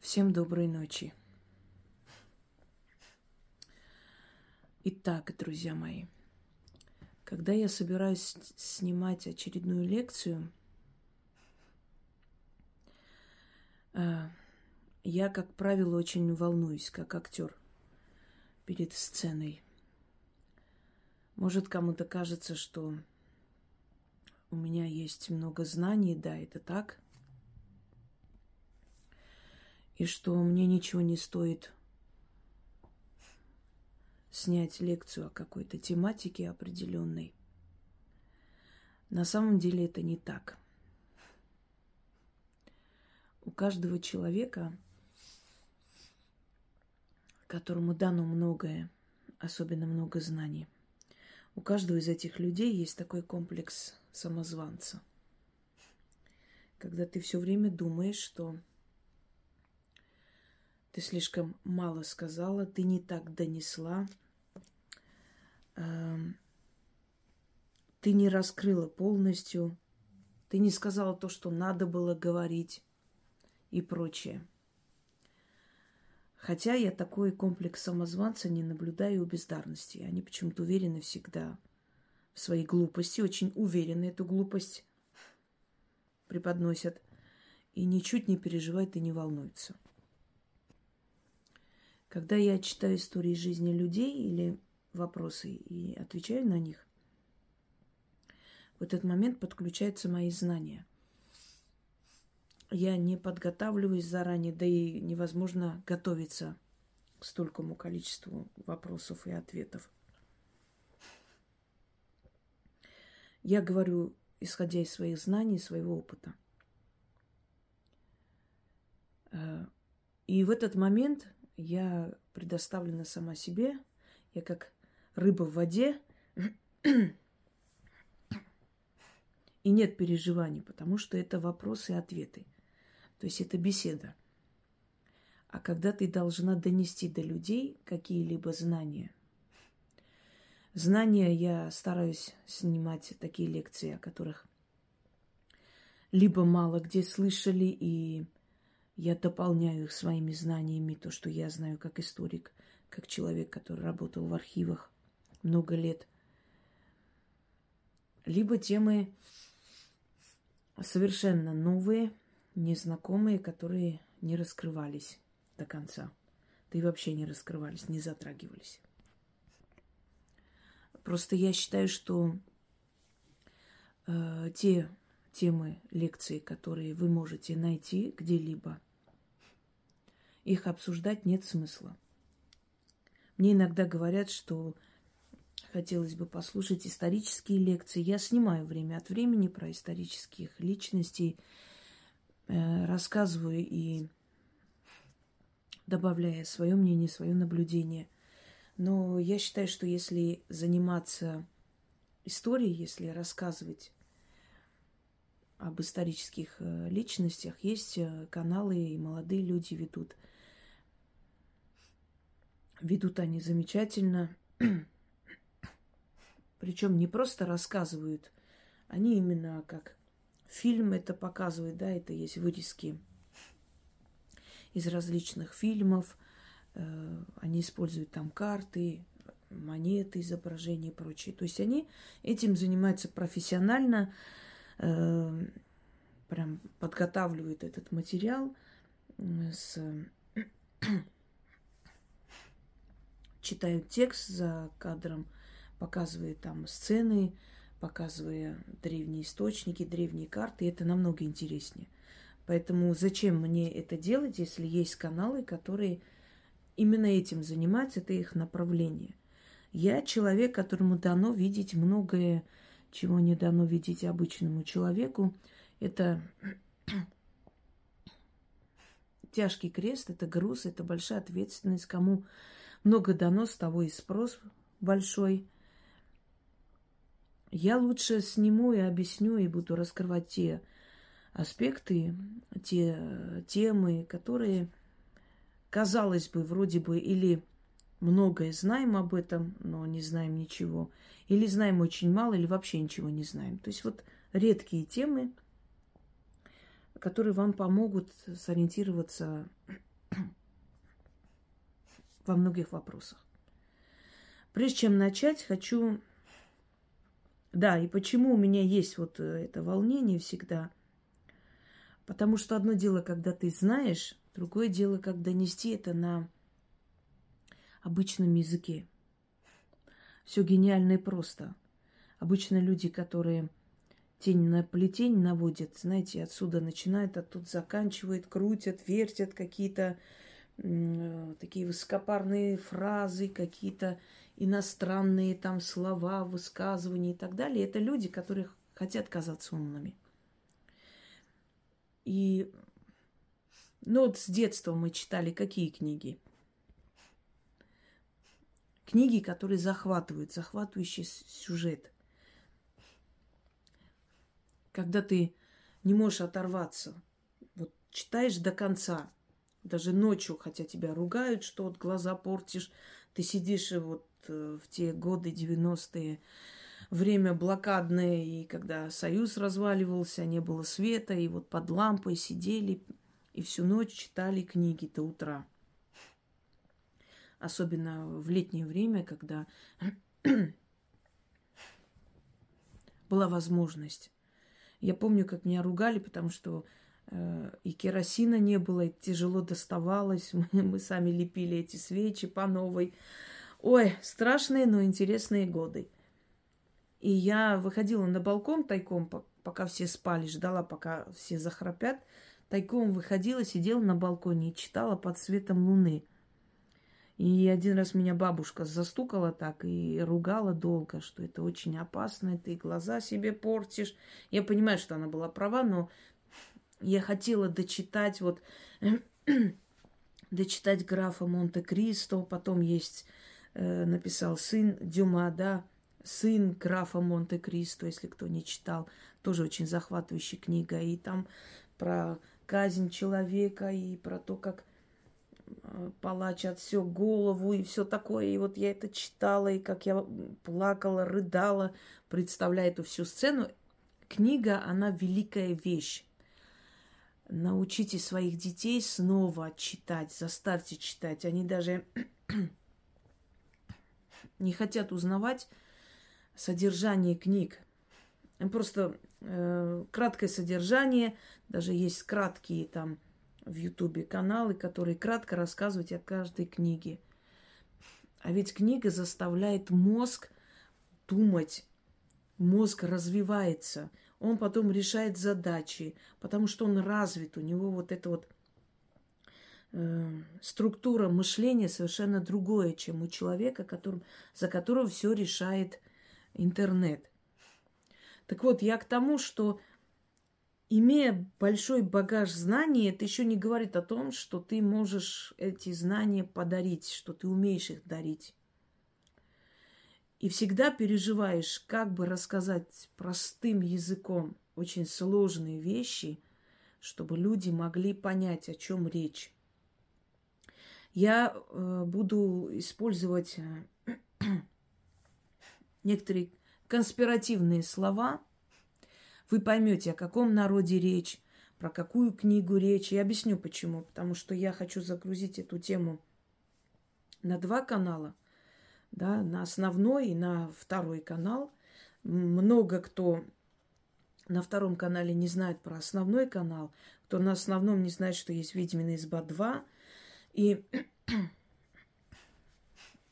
Всем доброй ночи. Итак, друзья мои, когда я собираюсь снимать очередную лекцию, э, я, как правило, очень волнуюсь, как актер перед сценой. Может, кому-то кажется, что у меня есть много знаний, да, это так – и что мне ничего не стоит снять лекцию о какой-то тематике определенной. На самом деле это не так. У каждого человека, которому дано многое, особенно много знаний, у каждого из этих людей есть такой комплекс самозванца. Когда ты все время думаешь, что ты слишком мало сказала, ты не так донесла. Эм, ты не раскрыла полностью. Ты не сказала то, что надо было говорить и прочее. Хотя я такой комплекс самозванца не наблюдаю у бездарности. Они почему-то уверены всегда в своей глупости, очень уверены эту глупость преподносят и ничуть не переживают и не волнуются. Когда я читаю истории жизни людей или вопросы и отвечаю на них, в этот момент подключаются мои знания. Я не подготавливаюсь заранее, да и невозможно готовиться к столькому количеству вопросов и ответов. Я говорю, исходя из своих знаний, своего опыта. Э, и в этот момент я предоставлена сама себе, я как рыба в воде, и нет переживаний, потому что это вопросы и ответы. То есть это беседа. А когда ты должна донести до людей какие-либо знания, знания я стараюсь снимать такие лекции, о которых либо мало где слышали и я дополняю их своими знаниями, то, что я знаю как историк, как человек, который работал в архивах много лет. Либо темы совершенно новые, незнакомые, которые не раскрывались до конца. Да и вообще не раскрывались, не затрагивались. Просто я считаю, что э, те темы лекции, которые вы можете найти где-либо – их обсуждать нет смысла. Мне иногда говорят, что хотелось бы послушать исторические лекции. Я снимаю время от времени про исторических личностей, э, рассказываю и добавляя свое мнение, свое наблюдение. Но я считаю, что если заниматься историей, если рассказывать об исторических э, личностях, есть э, каналы, и молодые люди ведут – Ведут они замечательно. Причем не просто рассказывают, они именно как фильм это показывают, да, это есть вырезки из различных фильмов. Э, они используют там карты, монеты, изображения и прочее. То есть они этим занимаются профессионально, э, прям подготавливают этот материал с читают текст за кадром, показывая там сцены, показывая древние источники, древние карты. Это намного интереснее. Поэтому зачем мне это делать, если есть каналы, которые именно этим занимаются, это их направление. Я человек, которому дано видеть многое, чего не дано видеть обычному человеку. Это тяжкий крест, это груз, это большая ответственность, кому много дано, с того и спрос большой. Я лучше сниму и объясню, и буду раскрывать те аспекты, те темы, которые, казалось бы, вроде бы или многое знаем об этом, но не знаем ничего, или знаем очень мало, или вообще ничего не знаем. То есть вот редкие темы, которые вам помогут сориентироваться во многих вопросах. Прежде чем начать, хочу... Да, и почему у меня есть вот э, это волнение всегда? Потому что одно дело, когда ты знаешь, другое дело, как донести это на обычном языке. Все гениально и просто. Обычно люди, которые тень на плетень наводят, знаете, отсюда начинают, оттуда заканчивают, крутят, вертят какие-то такие высокопарные фразы, какие-то иностранные там слова, высказывания и так далее. Это люди, которые хотят казаться умными. И ну вот с детства мы читали какие книги? Книги, которые захватывают, захватывающий сюжет. Когда ты не можешь оторваться, вот читаешь до конца, даже ночью, хотя тебя ругают, что вот глаза портишь, ты сидишь вот э, в те годы 90-е, время блокадное, и когда Союз разваливался, не было света, и вот под лампой сидели и всю ночь читали книги до утра особенно в летнее время, когда была возможность. Я помню, как меня ругали, потому что и керосина не было, и тяжело доставалось. Мы, мы сами лепили эти свечи по новой. Ой, страшные, но интересные годы. И я выходила на балкон тайком, пока все спали, ждала, пока все захрапят. Тайком выходила, сидела на балконе и читала под светом луны. И один раз меня бабушка застукала так и ругала долго, что это очень опасно, ты глаза себе портишь. Я понимаю, что она была права, но я хотела дочитать вот дочитать графа Монте-Кристо, потом есть, э, написал сын Дюма, да, сын графа Монте-Кристо, если кто не читал, тоже очень захватывающая книга, и там про казнь человека, и про то, как Э, палач отсек голову и все такое. И вот я это читала, и как я плакала, рыдала, представляя эту всю сцену. Книга, она великая вещь. Научите своих детей снова читать, заставьте читать. Они даже не хотят узнавать содержание книг. Просто э, краткое содержание, даже есть краткие там в Ютубе каналы, которые кратко рассказывают о каждой книге. А ведь книга заставляет мозг думать, мозг развивается, он потом решает задачи, потому что он развит, у него вот эта вот э, структура мышления совершенно другое, чем у человека, которым, за которого все решает интернет. Так вот, я к тому, что имея большой багаж знаний, это еще не говорит о том, что ты можешь эти знания подарить, что ты умеешь их дарить. И всегда переживаешь, как бы рассказать простым языком очень сложные вещи, чтобы люди могли понять, о чем речь. Я э, буду использовать э, некоторые конспиративные слова – вы поймете, о каком народе речь, про какую книгу речь. Я объясню почему. Потому что я хочу загрузить эту тему на два канала. Да, на основной и на второй канал. Много кто на втором канале не знает про основной канал, кто на основном не знает, что есть «Ведьмина изба 2». И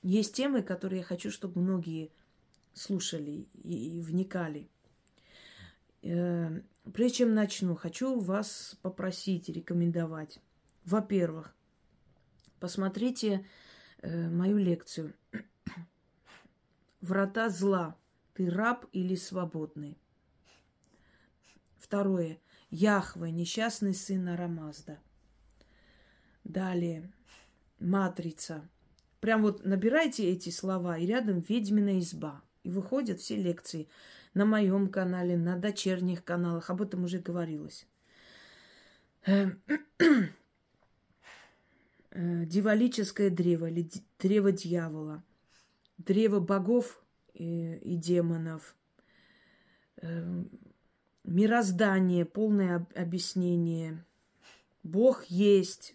есть темы, которые я хочу, чтобы многие слушали и, вникали. Э, прежде чем начну, хочу вас попросить, рекомендовать. Во-первых, посмотрите э, мою лекцию «Врата зла. Ты раб или свободный?» Второе. Яхве, несчастный сын Арамазда. Далее. Матрица. Прям вот набирайте эти слова, и рядом ведьмина изба. И выходят все лекции на моем канале, на дочерних каналах. Об этом уже говорилось. Э, э, дивалическое древо или древо дьявола, древо богов и, и демонов, э, мироздание, полное объяснение, Бог есть,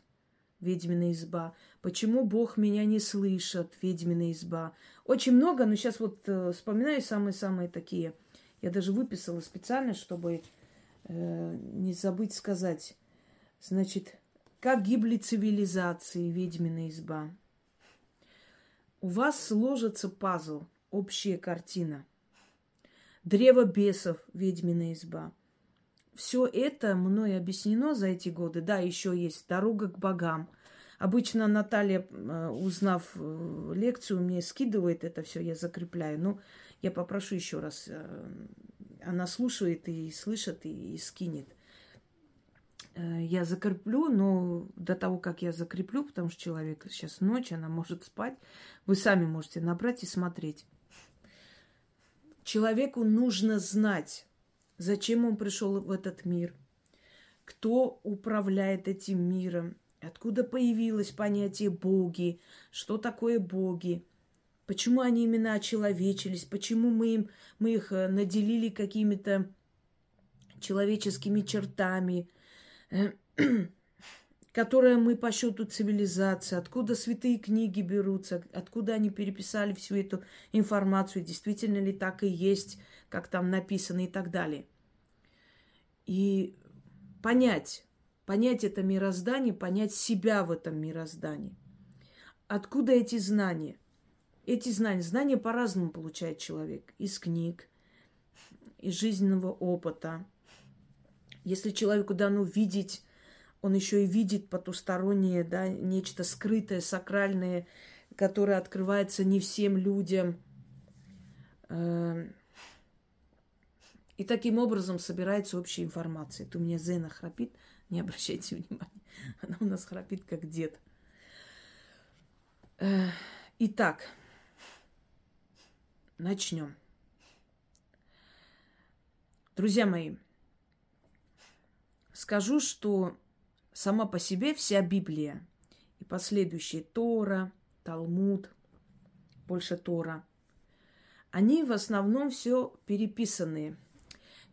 ведьмина изба. Почему Бог меня не слышит, ведьмина изба. Очень много, но сейчас вот э, вспоминаю самые-самые такие. Я даже выписала специально, чтобы э, не забыть сказать. Значит, как гибли цивилизации, ведьмина изба. У вас сложится пазл, общая картина. Древо бесов, ведьмина изба. Все это мной объяснено за эти годы. Да, еще есть дорога к богам. Обычно Наталья, э, узнав э, лекцию, мне скидывает это все, я закрепляю. Но я попрошу еще раз. Э, она слушает и слышит, и, и скинет. Я закреплю, но до того, как я закреплю, потому что человек сейчас ночь, она может спать, вы сами можете набрать и смотреть. Человеку нужно знать, зачем он пришел в этот мир, кто управляет этим миром, откуда появилось понятие боги, что такое боги, почему они именно очеловечились, почему мы, им, мы их э, наделили какими-то человеческими чертами, которые мы по счету цивилизации, откуда святые книги берутся, откуда они переписали всю эту информацию, действительно ли так и есть, как там написано и так далее. И понять, понять это мироздание, понять себя в этом мироздании. Откуда эти знания? Эти знания, знания по-разному получает человек. Из книг, из жизненного опыта. Если человеку дано видеть, он еще и видит потустороннее, да, нечто скрытое, сакральное, которое открывается не всем людям. Эм, и таким образом собирается общая информация. Это у меня Зена храпит, не обращайте внимания. Она у нас храпит, как дед. Э, итак, начнем. Друзья мои, скажу, что сама по себе вся Библия и последующие Тора, Талмуд, больше Тора, они в основном все переписанные –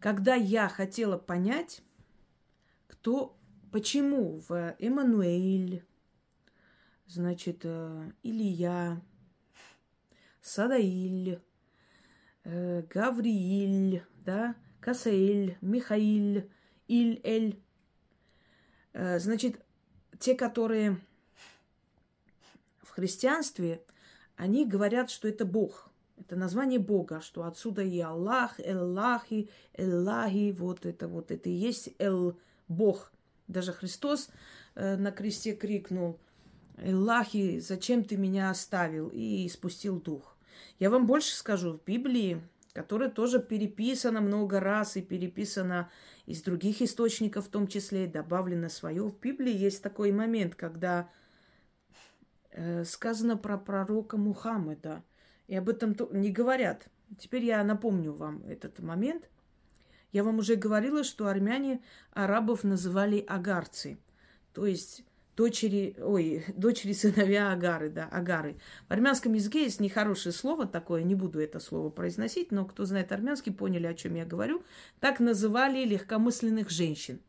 когда я хотела понять, кто, почему в Эммануэль, значит, э, Илья, Садаиль, э, Гаврииль, да, Касаэль, Михаил, Иль-Эль, э, значит, те, которые в христианстве, они говорят, что это Бог – это название Бога, что отсюда и Аллах, Эллахи, Эллахи, вот это вот, это и есть Эл, Бог. Даже Христос э, на кресте крикнул, Эллахи, зачем ты меня оставил? И спустил дух. Я вам больше скажу, в Библии, которая тоже переписана много раз и переписана из других источников, в том числе и добавлено свое, в Библии есть такой момент, когда э, сказано про пророка Мухаммеда – и об этом не говорят. Теперь я напомню вам этот момент. Я вам уже говорила, что армяне арабов называли агарцы. То есть дочери, ой, дочери сыновья Агары, да, Агары. В армянском языке есть нехорошее слово такое, не буду это слово произносить, но кто знает армянский, поняли, о чем я говорю. Так называли легкомысленных женщин.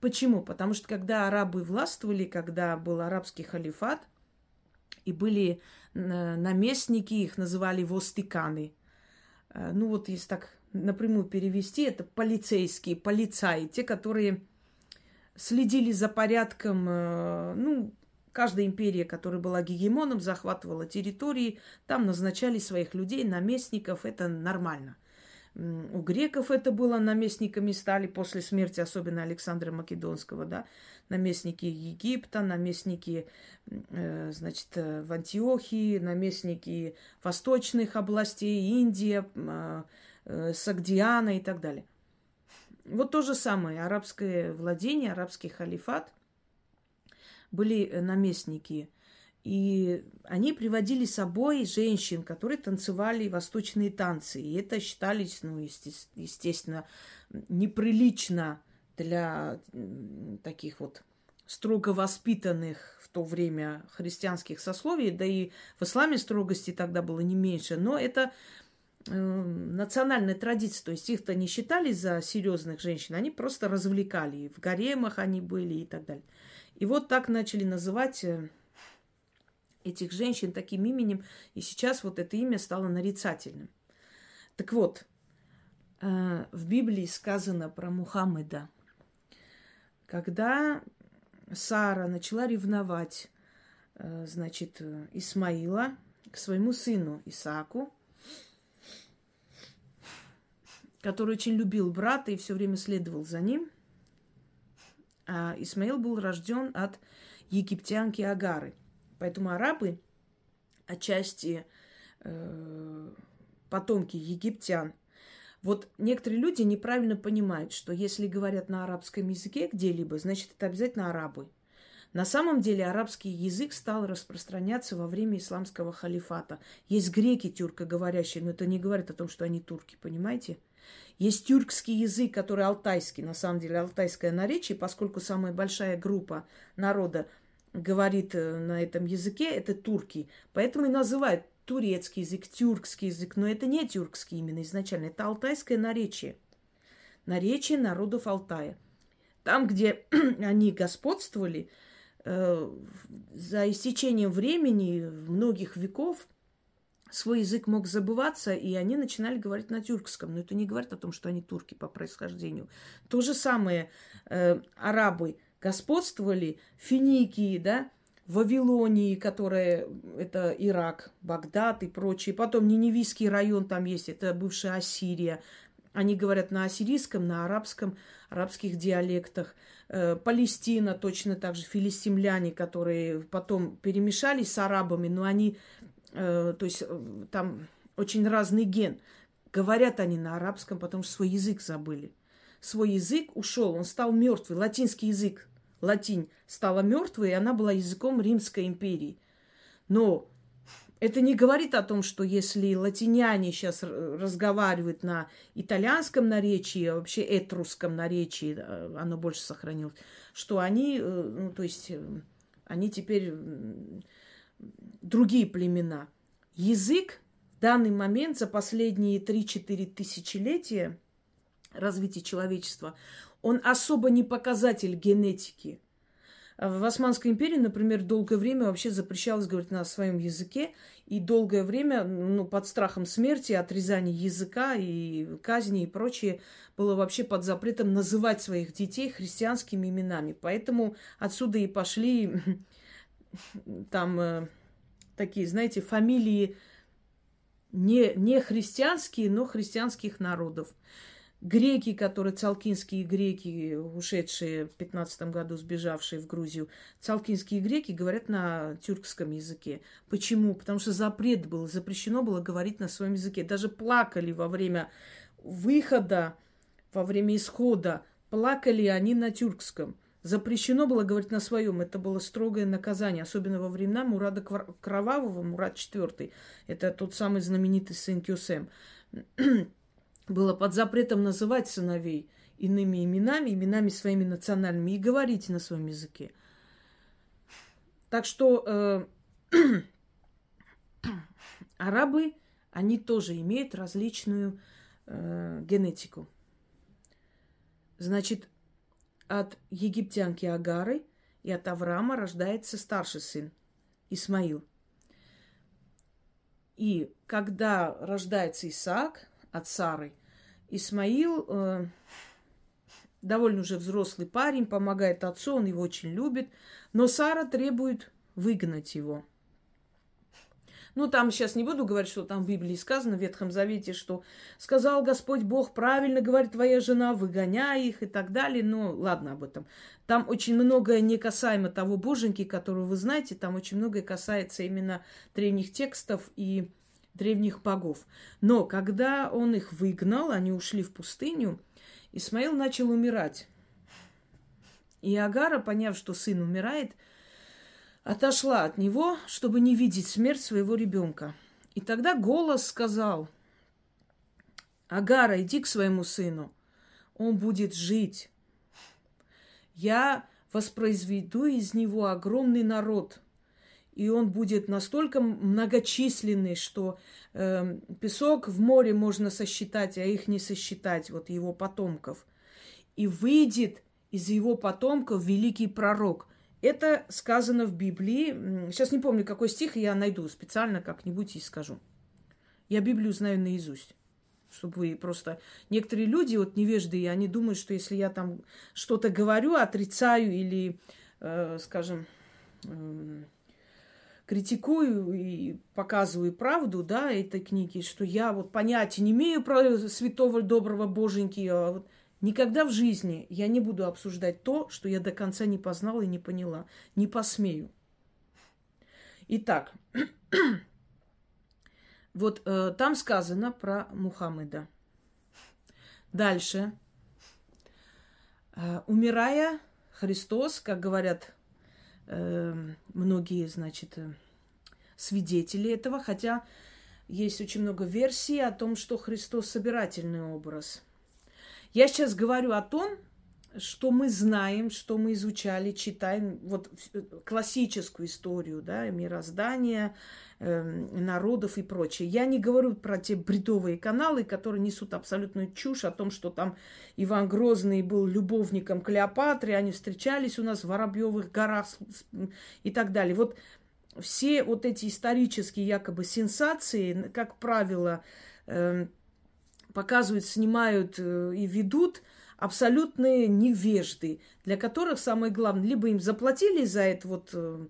Почему? Потому что когда арабы властвовали, когда был арабский халифат, и были наместники, их называли востиканы. Э, ну вот, если так напрямую перевести, это полицейские, полицаи, те, которые следили за порядком, э, ну, каждая империя, которая была гегемоном, захватывала территории, там назначали своих людей, наместников, это нормально. У греков это было, наместниками стали после смерти, особенно Александра Македонского, да, наместники Египта, наместники, э, значит, э, в Антиохии, наместники восточных областей, Индия, Сагдиана и так далее. Вот то же самое, арабское владение, арабский халифат, были э, наместники – и они приводили с собой женщин, которые танцевали восточные танцы. И это считались, ну, естественно, неприлично для таких вот строго воспитанных в то время христианских сословий, да и в исламе строгости тогда было не меньше. Но это э, национальная традиция. То есть их-то не считали за серьезных женщин, они просто развлекали. В гаремах они были и так далее. И вот так начали называть э, этих женщин таким именем. И сейчас вот это имя стало нарицательным. Так вот, э, в Библии сказано про Мухаммеда. Когда Сара начала ревновать, э, значит, Исмаила к своему сыну Исааку, который очень любил брата и все время следовал за ним. А Исмаил был рожден от египтянки Агары. Поэтому арабы, отчасти э, потомки египтян, вот некоторые люди неправильно понимают, что если говорят на арабском языке где-либо, значит, это обязательно арабы. На самом деле арабский язык стал распространяться во время исламского халифата. Есть греки тюркоговорящие, но это не говорит о том, что они турки, понимаете? Есть тюркский язык, который алтайский, на самом деле алтайское наречие, поскольку самая большая группа народа говорит э, на этом языке, это турки. Поэтому и называют турецкий язык, тюркский язык. Но это не тюркский именно изначально, это алтайское наречие. Наречие народов Алтая. Там, где они господствовали, э, за истечением времени, многих веков, свой язык мог забываться, и они начинали говорить на тюркском. Но это не говорит о том, что они турки по происхождению. То же самое э, арабы господствовали, финикии, да, Вавилонии, которая это Ирак, Багдад и прочие. Потом Ниневийский район там есть, это бывшая Ассирия. Они говорят на ассирийском, на арабском, арабских диалектах. Э, Палестина точно так же, филистимляне, которые потом перемешались с арабами, но они то есть э, там очень разный ген. Говорят они на арабском, потому что свой язык забыли. Свой язык ушел, он стал мертвый. Латинский язык, латинь, стала мертвой, и она была языком Римской империи. Но это не говорит о том, что если латиняне сейчас разговаривают на итальянском наречии, а вообще этрусском наречии, э, оно больше сохранилось, что они, ну, то есть, они теперь другие племена. Язык в данный момент за последние 3-4 тысячелетия развития человечества, он особо не показатель генетики. В Османской империи, например, долгое время вообще запрещалось говорить на своем языке, и долгое время, ну, под страхом смерти, отрезания языка и казни и прочее, было вообще под запретом называть своих детей христианскими именами. Поэтому отсюда и пошли там э, такие, знаете, фамилии не, не христианские, но христианских народов. Греки, которые цалкинские греки, ушедшие в 15 году, сбежавшие в Грузию, цалкинские греки говорят на тюркском языке. Почему? Потому что запрет был, запрещено было говорить на своем языке. Даже плакали во время выхода, во время исхода, плакали они на тюркском. Запрещено было говорить на своем. Это было строгое наказание, особенно во времена Мурада Кровавого, Мурад IV. Это тот самый знаменитый сын Кюсем. было под запретом называть сыновей иными именами, именами своими национальными и говорить на своем языке. Так что э, арабы, они тоже имеют различную э, генетику. Значит, от египтянки Агары и от Авраама рождается старший сын Исмаил. И когда рождается Исаак от Сары, Исмаил э, довольно уже взрослый парень, помогает отцу, он его очень любит, но Сара требует выгнать его – ну, там сейчас не буду говорить, что там в Библии сказано, в Ветхом Завете, что сказал Господь Бог, правильно говорит твоя жена, выгоняй их и так далее. Ну, ладно об этом. Там очень многое не касаемо того боженьки, которого вы знаете, там очень многое касается именно древних текстов и древних богов. Но когда он их выгнал, они ушли в пустыню, Исмаил начал умирать. И Агара, поняв, что сын умирает, отошла от него, чтобы не видеть смерть своего ребенка. И тогда голос сказал, Агара, иди к своему сыну, он будет жить. Я воспроизведу из него огромный народ, и он будет настолько многочисленный, что э, песок в море можно сосчитать, а их не сосчитать, вот его потомков. И выйдет из его потомков великий пророк. Это сказано в Библии. Сейчас не помню, какой стих я найду специально как-нибудь и скажу. Я Библию знаю наизусть. Чтобы вы просто... Некоторые люди, вот невежды, они думают, что если я там что-то говорю, отрицаю или, э, скажем, э, критикую и показываю правду, да, этой книги, что я вот понятия не имею про святого доброго боженьки, а вот никогда в жизни я не буду обсуждать то, что я до конца не познала и не поняла. Не посмею. Итак, вот э, там сказано про Мухаммеда. Дальше. Э, умирая, Христос, как говорят э, многие, значит, э, свидетели этого, хотя есть очень много версий о том, что Христос собирательный образ. Я сейчас говорю о том, что мы знаем, что мы изучали, читаем, вот э, классическую историю, да, мироздания, э, народов и прочее. Я не говорю про те бредовые каналы, которые несут абсолютную чушь о том, что там Иван Грозный был любовником Клеопатры, они встречались у нас в Воробьевых горах и так далее. Вот все вот эти исторические якобы сенсации, как правило, э, показывают, снимают э, и ведут – абсолютные невежды, для которых самое главное, либо им заплатили за это вот, э,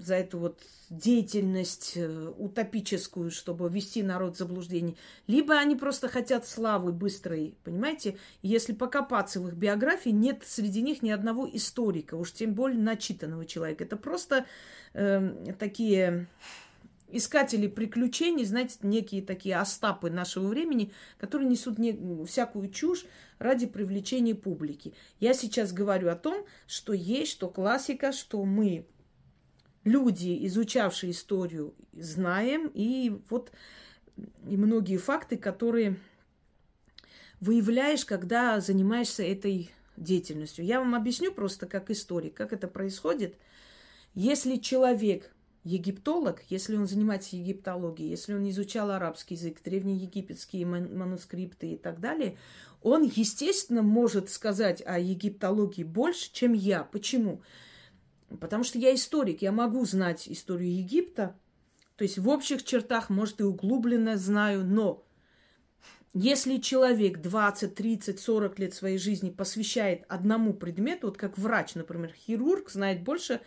за эту вот деятельность э, утопическую, чтобы ввести народ в заблуждение, либо они просто хотят славы быстрой, понимаете? Если покопаться в их биографии, нет среди них ни одного историка, уж тем более начитанного человека. Это просто э, такие искатели приключений, знаете, некие такие остапы нашего времени, которые несут не, всякую чушь ради привлечения публики. Я сейчас говорю о том, что есть, что классика, что мы, люди, изучавшие историю, знаем, и вот и многие факты, которые выявляешь, когда занимаешься этой деятельностью. Я вам объясню просто как историк, как это происходит. Если человек египтолог, если он занимается египтологией, если он изучал арабский язык, древнеегипетские манускрипты и так далее, он, естественно, может сказать о египтологии больше, чем я. Почему? Потому что я историк, я могу знать историю Египта, то есть в общих чертах, может, и углубленно знаю, но если человек 20, 30, 40 лет своей жизни посвящает одному предмету, вот как врач, например, хирург знает больше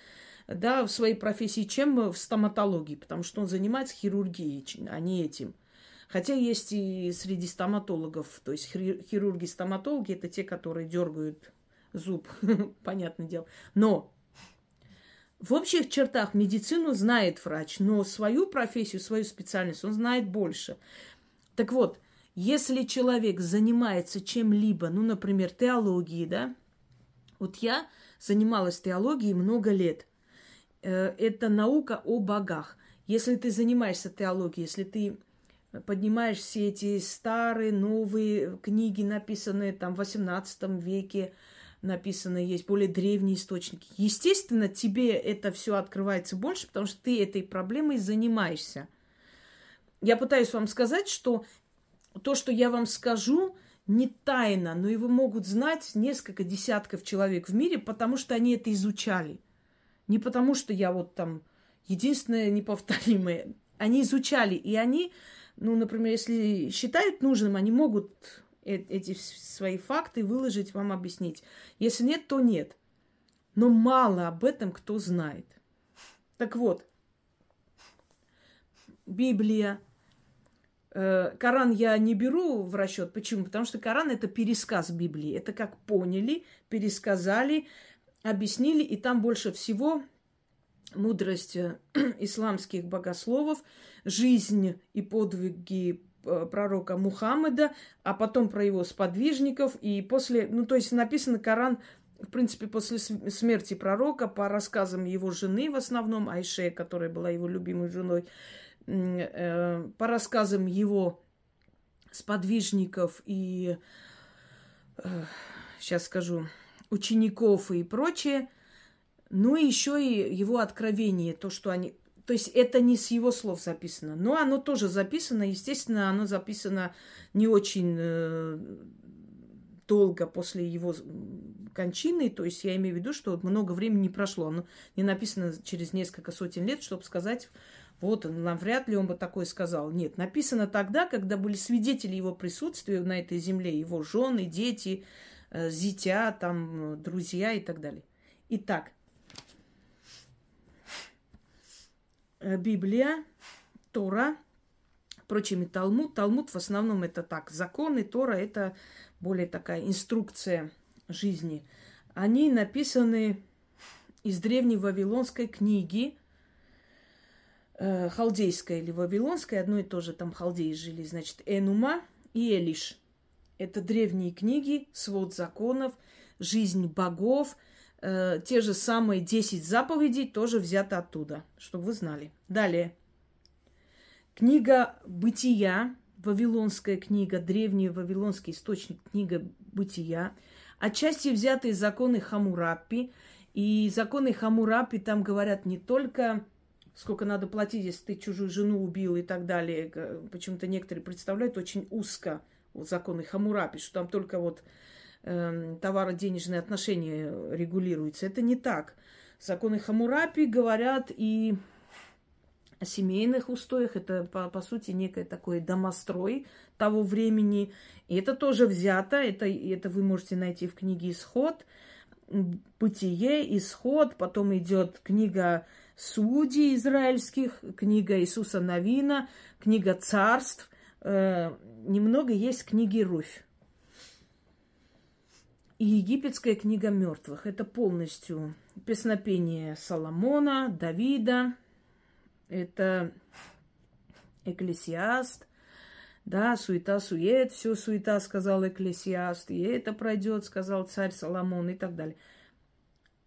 да, в своей профессии, чем в стоматологии, потому что он занимается хирургией, а не этим. Хотя есть и среди стоматологов, то есть хирурги-стоматологи, это те, которые дергают зуб, понятное дело. Но в общих чертах медицину знает врач, но свою профессию, свою специальность он знает больше. Так вот, если человек занимается чем-либо, ну, например, теологией, да, вот я занималась теологией много лет – Э, это наука о богах. Если ты занимаешься теологией, если ты поднимаешь все эти старые, новые книги, написанные там в 18 веке, написанные, есть более древние источники. Естественно, тебе это все открывается больше, потому что ты этой проблемой занимаешься. Я пытаюсь вам сказать, что то, что я вам скажу, не тайна, но его могут знать несколько десятков человек в мире, потому что они это изучали. Не потому, что я вот там единственная неповторимая. Они изучали, и они, ну, например, если считают нужным, они могут э эти свои факты выложить, вам объяснить. Если нет, то нет. Но мало об этом кто знает. Так вот, Библия, э, Коран я не беру в расчет. Почему? Потому что Коран это пересказ Библии. Это как поняли, пересказали, объяснили, и там больше всего мудрость э, исламских богословов, жизнь и подвиги э, пророка Мухаммеда, а потом про его сподвижников. И после, ну, то есть написано Коран, в принципе, после смерти пророка, по рассказам его жены в основном, Айше, которая была его любимой женой, э, по рассказам его сподвижников и, сейчас скажу, учеников и прочее. Ну и еще и его откровение, то, что они... То есть это не с его слов записано, но оно тоже записано, естественно, оно записано не очень э, долго после его кончины, то есть я имею в виду, что много времени не прошло, оно не написано через несколько сотен лет, чтобы сказать, вот, нам вряд ли он бы такое сказал. Нет, написано тогда, когда были свидетели его присутствия на этой земле, его жены, дети, э, зятя, там, друзья и так далее. Итак, Э, Библия, Тора, впрочем, и Талмуд. Талмуд в основном это так, законы, Тора это более такая инструкция жизни. Они написаны из древней вавилонской книги, э, халдейской или вавилонской, одно и то же, там халдеи жили, значит, Энума и Элиш. Это древние книги, свод законов, жизнь богов – э, те же самые 10 заповедей тоже взято оттуда, чтобы вы знали. Далее. Книга «Бытия», Вавилонская книга, древний вавилонский источник, книга «Бытия», отчасти взяты из законы Хамурапи. И законы Хамурапи там говорят не только сколько надо платить, если ты чужую жену убил и так далее. Почему-то некоторые представляют очень узко вот законы Хамурапи, что там только вот э, товаро-денежные отношения регулируются. Это не так. Законы Хамурапи говорят и о семейных устоях. Это, по, по сути, некое такое домострой того времени. И это тоже взято. Это, это вы можете найти в книге «Исход». Бытие, Исход. Потом идет книга Судей израильских, книга Иисуса Новина, книга Царств. Э, немного есть книги Руфь. И египетская книга мертвых. Это полностью песнопение Соломона, Давида. Это Экклесиаст. Да, суета-сует, все суета, сказал Экклесиаст. И это пройдет, сказал царь Соломон и так далее.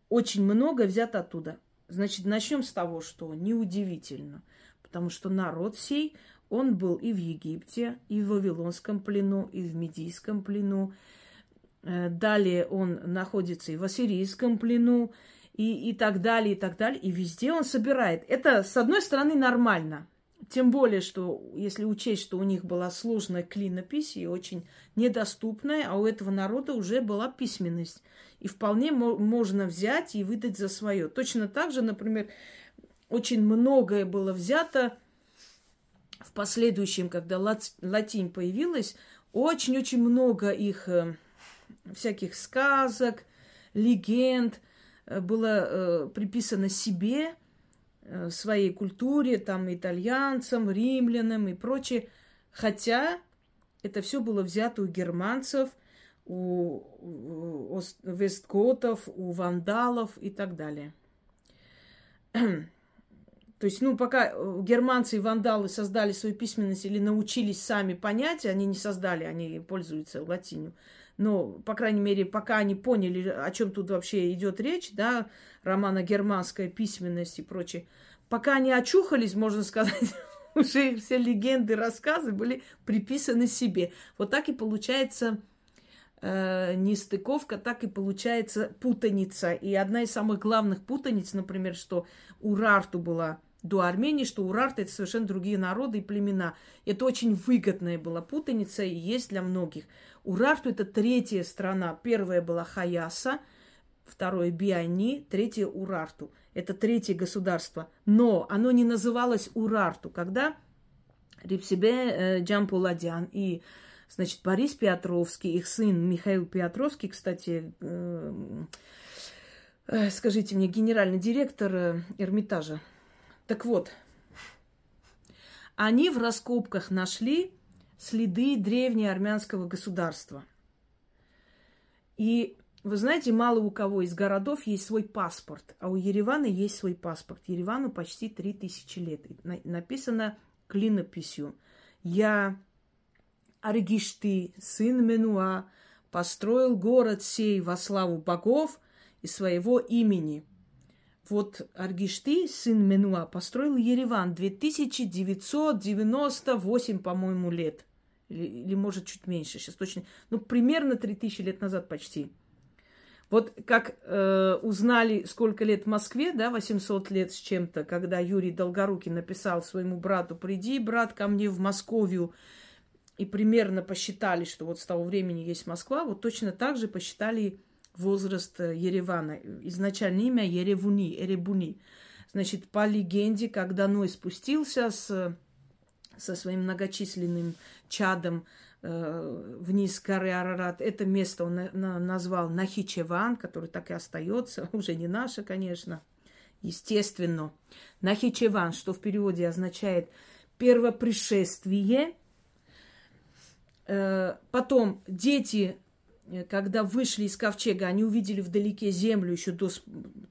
Очень много взято оттуда. Значит, начнем с того, что неудивительно. Потому что народ сей, он был и в Египте, и в Вавилонском плену, и в Медийском плену, Э, далее он находится и в ассирийском плену, и, и так далее, и так далее. И везде он собирает. Это, с одной стороны, нормально. Тем более, что если учесть, что у них была сложная клинопись и очень недоступная, а у этого народа уже была письменность. И вполне можно взять и выдать за свое. Точно так же, например, очень многое было взято в последующем, когда латинь появилась, очень-очень много их э, всяких сказок, легенд э, было э, приписано себе, своей культуре, там, итальянцам, римлянам и прочее. Хотя это все было взято у германцев, у вестготов, у вандалов и так далее. То есть, ну, пока германцы и вандалы создали свою письменность или научились сами понять, они не создали, они пользуются латинью но, по крайней мере, пока они поняли, о чем тут вообще идет речь, да, романа германская письменность и прочее, пока они очухались, можно сказать, уже все легенды, рассказы были приписаны себе. Вот так и получается э, нестыковка, так и получается путаница. И одна из самых главных путаниц, например, что у Рарту была до Армении, что урарты это совершенно другие народы и племена. Это очень выгодная была путаница и есть для многих. Урарту это третья страна. Первая была Хаяса, второе Биани, третье Урарту. Это третье государство. Но оно не называлось Урарту. Когда Рипсибе э, Джампуладян и значит, Борис Петровский, их сын Михаил Петровский, кстати, э, э, скажите мне, генеральный директор Эрмитажа, так вот, они в раскопках нашли следы древнего армянского государства. И вы знаете, мало у кого из городов есть свой паспорт, а у Еревана есть свой паспорт. Еревану почти три тысячи лет. Написано клинописью. Я, Аргишты, сын Менуа, построил город сей во славу богов и своего имени – вот Аргишты, сын Менуа, построил Ереван 2998, по-моему, лет. Или, или, может, чуть меньше, сейчас точно. Ну, примерно 3000 лет назад почти. Вот как э, узнали, сколько лет в Москве, да, 800 лет с чем-то, когда Юрий Долгорукий написал своему брату, приди, брат, ко мне в Московию, и примерно посчитали, что вот с того времени есть Москва, вот точно так же посчитали возраст Еревана. Изначально имя Еревуни, Эребуни. Значит, по легенде, когда Ной спустился с, со своим многочисленным чадом э, вниз горы Арарат, это место он на, на, назвал Нахичеван, который так и остается, уже не наше, конечно, естественно. Нахичеван, что в переводе означает первопришествие. Э, потом дети когда вышли из ковчега, они увидели вдалеке землю еще до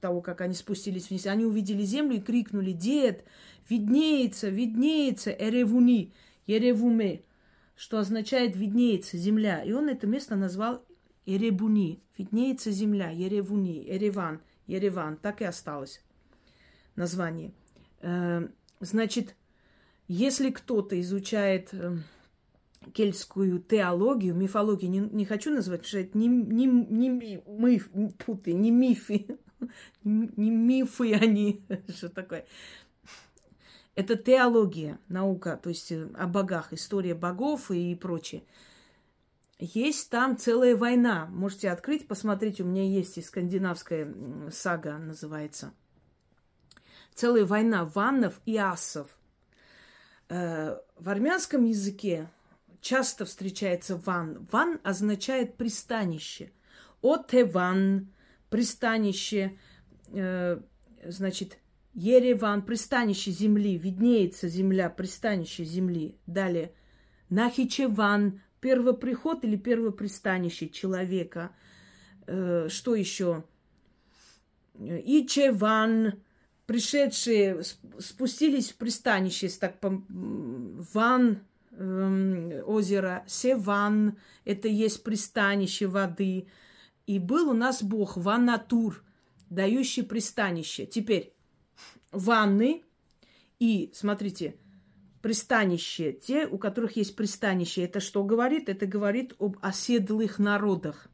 того, как они спустились вниз. Они увидели землю и крикнули, дед, виднеется, виднеется, эревуни, еревуме, что означает виднеется земля. И он это место назвал Эребуни, виднеется земля, Еревуни, Ереван, Ереван, так и осталось название. Э, значит, если кто-то изучает эм, кельтскую теологию, мифологию не, не хочу называть, потому что это не, не, не, миф, тут, не мифы, не мифы они, что такое. Это теология, наука, то есть э, о богах, история богов и прочее. Есть там целая война. Можете открыть, посмотреть. У меня есть и скандинавская сага называется. Целая война ваннов и асов. Э, в армянском языке часто встречается ван. Ван означает пристанище. Отеван, пристанище, э, значит, Ереван, пристанище земли, виднеется земля, пристанище земли. Далее, Нахичеван, первоприход или первопристанище человека. Э, что еще? Ичеван, пришедшие, спустились в пристанище, так, ван, озеро Севан, это есть пристанище воды. И был у нас бог Ванатур, дающий пристанище. Теперь ванны и, смотрите, пристанище, те, у которых есть пристанище, это что говорит? Это говорит об оседлых народах.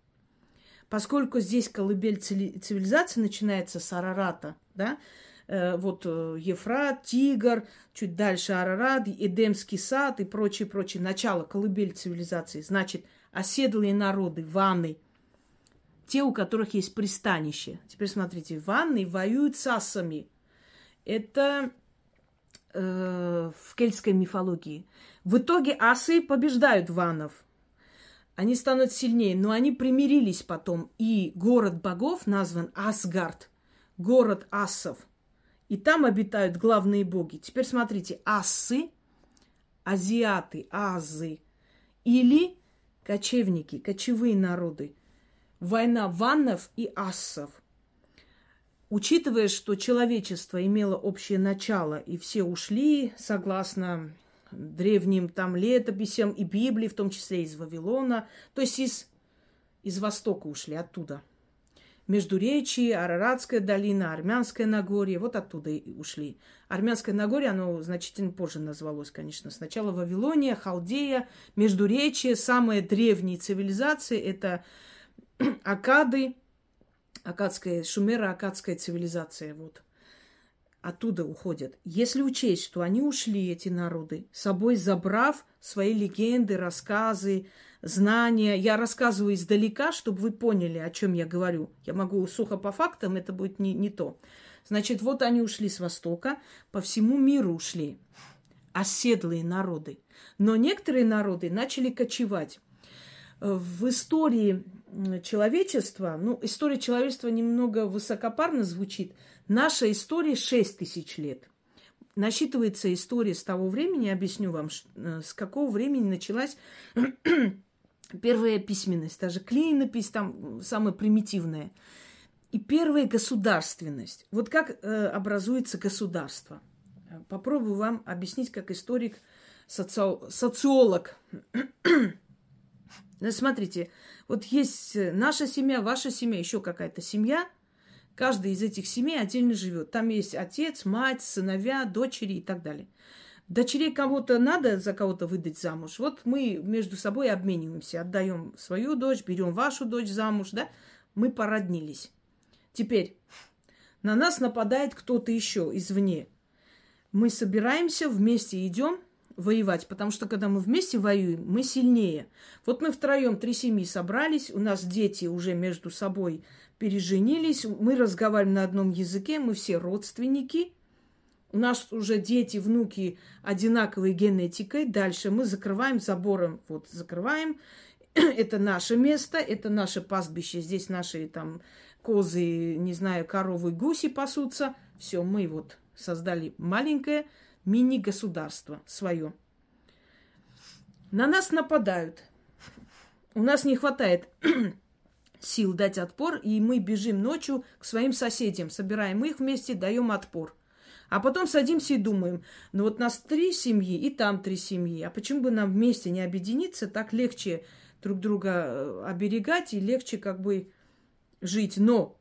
Поскольку здесь колыбель цивилизации начинается с Арарата, да, вот э, Ефрат, Тигр, чуть дальше Арарат, Эдемский сад и прочее, прочее. Начало, колыбель цивилизации. Значит, оседлые народы, ванны, те, у которых есть пристанище. Теперь смотрите, ванны воюют с асами. Это э, в кельтской мифологии. В итоге асы побеждают ванов. Они станут сильнее, но они примирились потом. И город богов назван Асгард, город асов – и там обитают главные боги. Теперь смотрите, ассы, азиаты, азы или кочевники, кочевые народы. Война ваннов и ассов. Учитывая, что человечество имело общее начало, и все ушли, согласно древним там летописям и Библии, в том числе из Вавилона, то есть из, из Востока ушли, оттуда – Междуречие, Араратская долина, Армянское Нагорье, вот оттуда и ушли. Армянское Нагорье, оно значительно позже назвалось, конечно. Сначала Вавилония, Халдея, Междуречие, самые древние цивилизации – это Акады, Акадская, Шумеро-Акадская цивилизация, вот. Оттуда уходят. Если учесть, что они ушли, эти народы, собой забрав свои легенды, рассказы, знания. Я рассказываю издалека, чтобы вы поняли, о чем я говорю. Я могу сухо по фактам, это будет не, не то. Значит, вот они ушли с Востока, по всему миру ушли. Оседлые народы. Но некоторые народы начали кочевать. В истории человечества, ну, история человечества немного высокопарно звучит. Наша история 6 тысяч лет. Насчитывается история с того времени, объясню вам, э, с какого времени началась Первая письменность, даже клинопись там самая примитивная. И первая государственность. Вот как э, образуется государство. Попробую вам объяснить как историк, социо- социолог. Ну, смотрите, вот есть наша семья, ваша семья, еще какая-то семья. Каждая из этих семей отдельно живет. Там есть отец, мать, сыновья, дочери и так далее. Дочерей кого-то надо за кого-то выдать замуж. Вот мы между собой обмениваемся, отдаем свою дочь, берем вашу дочь замуж, да? Мы породнились. Теперь на нас нападает кто-то еще извне. Мы собираемся, вместе идем воевать, потому что когда мы вместе воюем, мы сильнее. Вот мы втроем, три семьи собрались, у нас дети уже между собой переженились, мы разговариваем на одном языке, мы все родственники, у нас уже дети, внуки одинаковой генетикой. Дальше мы закрываем забором, вот закрываем, это наше место, это наше пастбище, здесь наши там козы, не знаю, коровы, гуси пасутся. Все, мы вот создали маленькое мини-государство свое. На нас нападают. У нас не хватает сил дать отпор, и мы бежим ночью к своим соседям, собираем их вместе, даем отпор. А потом садимся и думаем, ну вот нас три семьи, и там три семьи, а почему бы нам вместе не объединиться, так легче друг друга э, оберегать и легче как бы жить. Но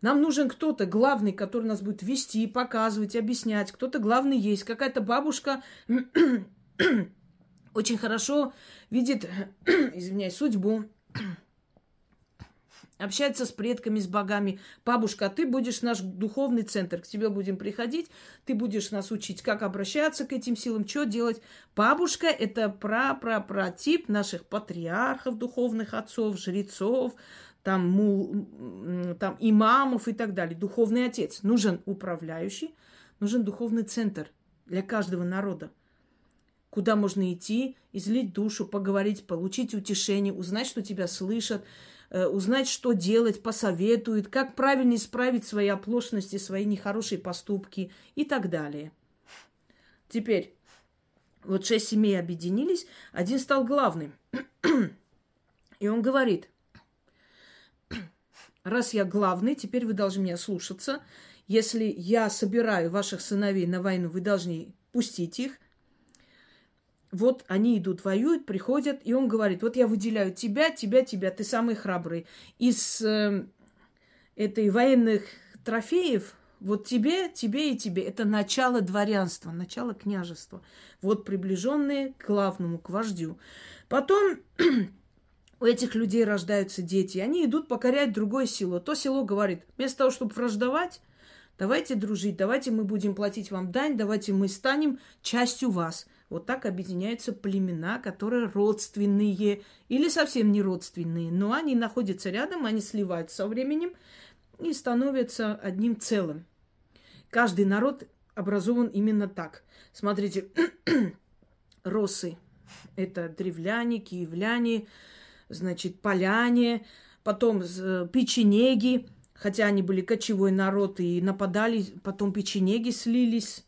нам нужен кто-то главный, который нас будет вести, показывать, объяснять. Кто-то главный есть. Какая-то бабушка очень хорошо видит, извиняюсь, судьбу общается с предками, с богами. Бабушка, а ты будешь наш духовный центр, к тебе будем приходить, ты будешь нас учить, как обращаться к этим силам, что делать. Бабушка – это пра-пра-пра-тип наших патриархов, духовных отцов, жрецов, там, мул, там имамов и так далее. Духовный отец. Нужен управляющий, нужен духовный центр для каждого народа куда можно идти, излить душу, поговорить, получить утешение, узнать, что тебя слышат, узнать, что делать, посоветует, как правильно исправить свои оплошности, свои нехорошие поступки и так далее. Теперь, вот шесть семей объединились, один стал главным. И он говорит, раз я главный, теперь вы должны меня слушаться. Если я собираю ваших сыновей на войну, вы должны пустить их – вот они идут, воюют, приходят, и он говорит, вот я выделяю тебя, тебя, тебя, ты самый храбрый. Из э, этой военных трофеев вот тебе, тебе и тебе. Это начало дворянства, начало княжества. Вот приближенные к главному, к вождю. Потом у этих людей рождаются дети. Они идут покорять другое село. То село говорит, вместо того, чтобы враждовать, давайте дружить, давайте мы будем платить вам дань, давайте мы станем частью вас – вот так объединяются племена, которые родственные или совсем не родственные, но они находятся рядом, они сливаются со временем и становятся одним целым. Каждый народ образован именно так. Смотрите, росы – это древляне, киевляне, значит, поляне, потом э, печенеги, хотя они были кочевой народ и нападали, потом печенеги слились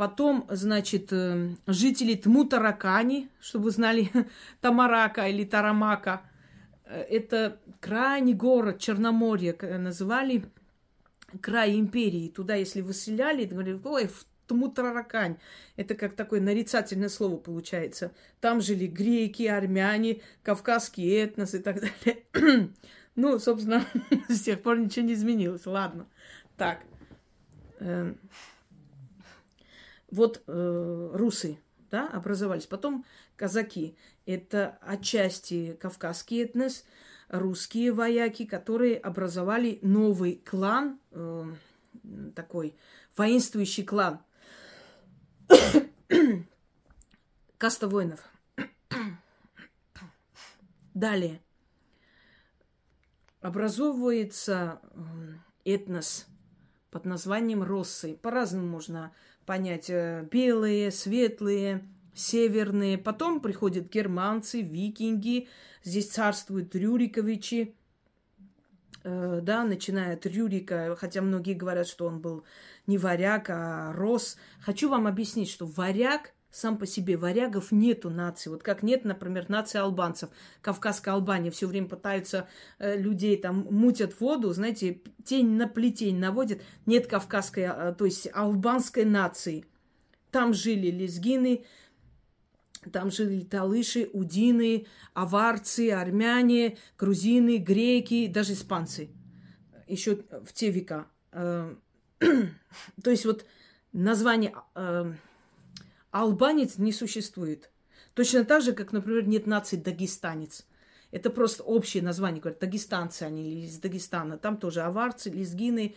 Потом, значит, э, жители Тмутаракани, чтобы вы знали, Тамарака или Тарамака. Э, это крайний город Черноморья, называли край империи. Туда, если выселяли, говорили, ой, в Тмутаракань. Это как такое нарицательное слово получается. Там жили греки, армяне, кавказский этнос и так далее. ну, собственно, с тех пор ничего не изменилось. Ладно. Так. Вот э, русы, да, образовались. Потом казаки. Это отчасти кавказский этнос, русские вояки, которые образовали новый клан, э, такой воинствующий клан. Каста воинов. Далее. Образовывается этнос под названием Россы. По-разному можно понять э, белые, светлые, северные. Потом приходят германцы, викинги. Здесь царствуют Рюриковичи. Э, да, начиная от Рюрика, хотя многие говорят, что он был не варяг, а рос. Хочу вам объяснить, что варяг сам по себе варягов нету нации. Вот как нет, например, нации албанцев. Кавказская Албания все время пытаются э, людей там мутят воду, знаете, тень на плетень наводят. Нет кавказской, э, то есть албанской нации. Там жили лезгины, там жили талыши, удины, аварцы, армяне, грузины, греки, даже испанцы. Еще в те века. Э, то есть вот название э, албанец не существует. Точно так же, как, например, нет нации дагестанец. Это просто общее название, говорят, дагестанцы они или из Дагестана. Там тоже аварцы, лезгины,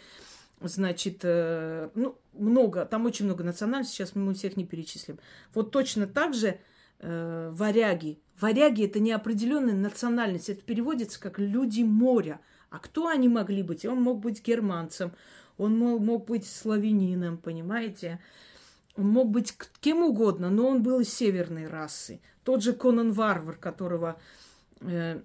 значит, э, ну, много, там очень много национальностей, сейчас мы всех не перечислим. Вот точно так же э, варяги. Варяги – это неопределенная национальность, это переводится как «люди моря». А кто они могли быть? Он мог быть германцем, он мог, мог быть славянином, понимаете? Он мог быть кем угодно, но он был из северной расы. Тот же Конан Варвар, которого э,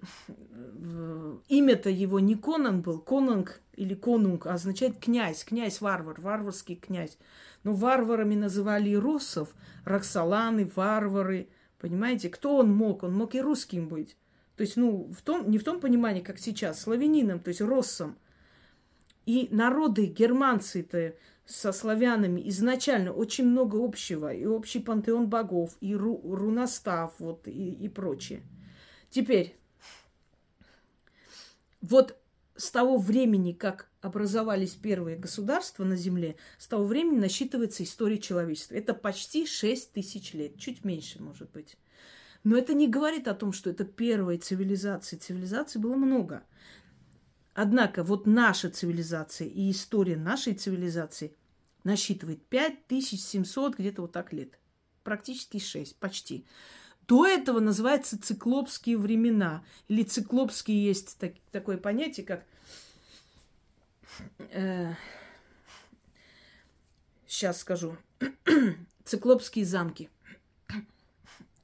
имя-то его не Конан был, Конунг или Конунг означает князь, князь-варвар, варварский князь. Но варварами называли и руссов, роксоланы, варвары. Понимаете, кто он мог? Он мог и русским быть. То есть, ну, в том, не в том понимании, как сейчас, славянином, то есть россом. И народы, германцы-то со славянами изначально очень много общего. И общий пантеон богов, и ру, руностав, вот, и, и прочее. Теперь, вот с того времени, как образовались первые государства на Земле, с того времени насчитывается история человечества. Это почти 6 тысяч лет, чуть меньше, может быть. Но это не говорит о том, что это первая цивилизация. Цивилизаций было много. Однако вот наша цивилизация и история нашей цивилизации насчитывает 5700 где-то вот так лет. Практически 6, почти. До этого называется циклопские времена. Или циклопские есть так, такое понятие, как... Э, сейчас скажу. циклопские замки.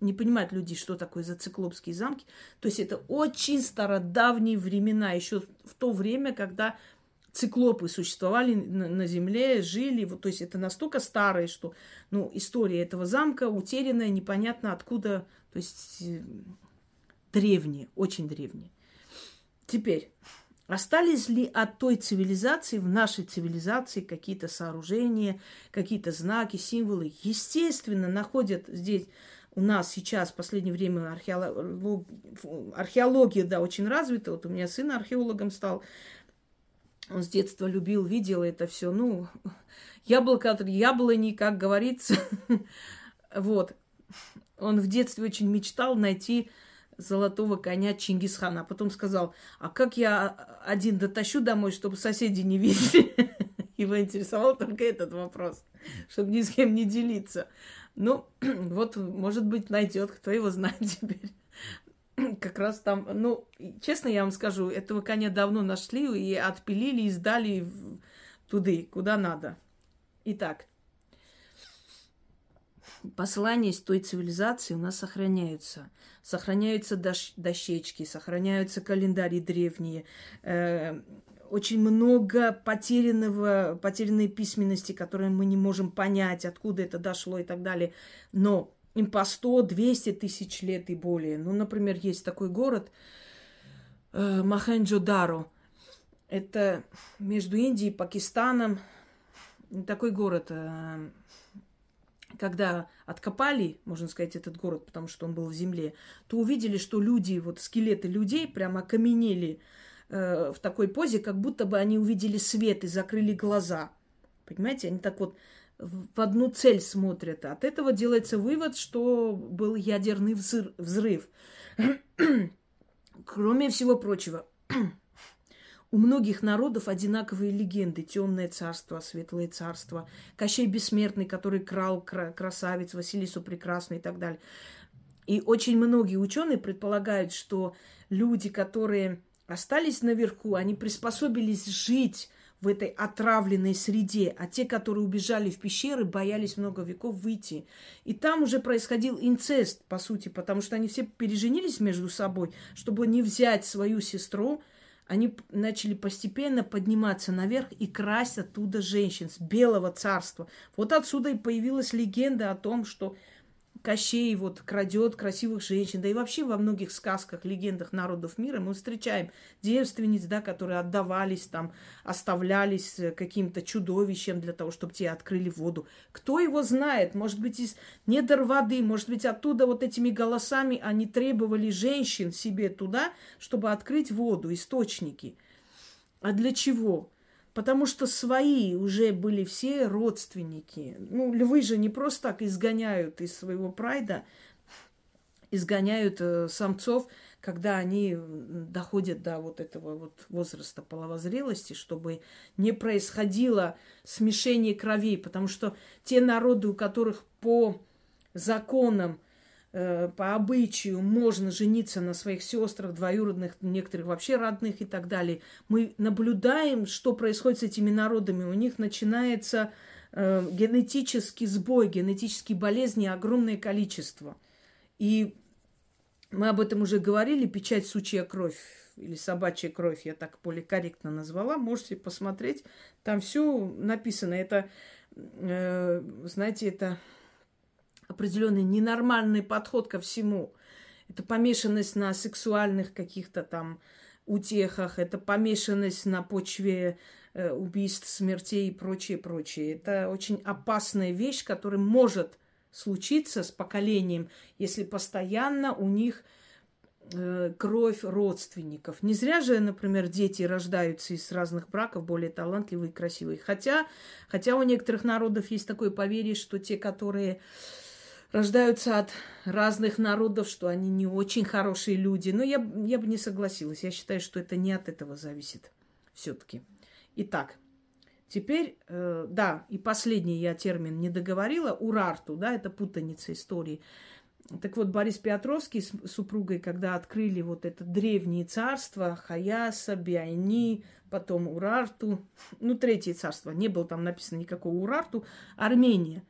Не понимают люди, что такое за циклопские замки. То есть это очень стародавние времена, еще в то время, когда циклопы существовали на, Земле, жили. Вот, то есть это настолько старое, что ну, история этого замка утерянная, непонятно откуда. То есть э, древние, очень древние. Теперь, остались ли от той цивилизации в нашей цивилизации какие-то сооружения, какие-то знаки, символы? Естественно, находят здесь у нас сейчас в последнее время археолог... археология, да, очень развита. Вот у меня сын археологом стал. Он с детства любил, видел это все. Ну, яблоко от яблони, как говорится. Вот. Он в детстве очень мечтал найти золотого коня Чингисхана. А потом сказал, а как я один дотащу домой, чтобы соседи не видели? Его интересовал только этот вопрос, чтобы ни с кем не делиться. Ну, вот, может быть, найдет, кто его знает теперь как раз там, ну, честно я вам скажу, этого коня давно нашли и отпилили и сдали туды, куда надо. Итак, послания из той цивилизации у нас сохраняются. Сохраняются дощ- дощечки, сохраняются календари древние, э- очень много потерянного, потерянной письменности, которые мы не можем понять, откуда это дошло и так далее. Но им по 100-200 тысяч лет и более. Ну, например, есть такой город э, Махенджо-Даро. Это между Индией и Пакистаном. Такой город, э, когда откопали, можно сказать, этот город, потому что он был в земле, то увидели, что люди, вот скелеты людей прямо окаменели э, в такой позе, как будто бы они увидели свет и закрыли глаза. Понимаете, они так вот в одну цель смотрят. От этого делается вывод, что был ядерный взрыв. Кроме всего прочего, у многих народов одинаковые легенды. Темное царство, светлое царство, Кощей Бессмертный, который крал красавец, Василису Прекрасный и так далее. И очень многие ученые предполагают, что люди, которые остались наверху, они приспособились жить в этой отравленной среде, а те, которые убежали в пещеры, боялись много веков выйти. И там уже происходил инцест, по сути, потому что они все переженились между собой, чтобы не взять свою сестру, они начали постепенно подниматься наверх и красть оттуда женщин с белого царства. Вот отсюда и появилась легенда о том, что Кощей вот крадет красивых женщин, да и вообще во многих сказках, легендах народов мира мы встречаем девственниц, да, которые отдавались там, оставлялись э, каким-то чудовищем для того, чтобы те открыли воду. Кто его знает? Может быть, из недр воды, может быть, оттуда вот этими голосами они требовали женщин себе туда, чтобы открыть воду, источники. А для чего? Потому что свои уже были все родственники. Ну, львы же не просто так изгоняют из своего прайда, изгоняют э, самцов, когда они доходят до вот этого вот возраста половозрелости, чтобы не происходило смешение кровей, потому что те народы, у которых по законам, по обычаю можно жениться на своих сестрах, двоюродных, некоторых вообще родных и так далее, мы наблюдаем, что происходит с этими народами. У них начинается э, генетический сбой, генетические болезни огромное количество. И мы об этом уже говорили, печать сучья кровь или собачья кровь, я так более корректно назвала. Можете посмотреть, там все написано. Это, э, знаете, это определенный ненормальный подход ко всему. Это помешанность на сексуальных каких-то там утехах, это помешанность на почве э, убийств, смертей и прочее, прочее. Это очень опасная вещь, которая может случиться с поколением, если постоянно у них э, кровь родственников. Не зря же, например, дети рождаются из разных браков, более талантливые и красивые. Хотя, хотя у некоторых народов есть такое поверье, что те, которые рождаются от разных народов, что они не очень хорошие люди. Но я, я бы не согласилась. Я считаю, что это не от этого зависит все-таки. Итак, Теперь, э, да, и последний я термин не договорила, урарту, да, это путаница истории. Так вот, Борис Петровский с супругой, когда открыли вот это древнее царство, Хаяса, Биайни, потом Урарту, ну, третье царство, не было там написано никакого Урарту, Армения.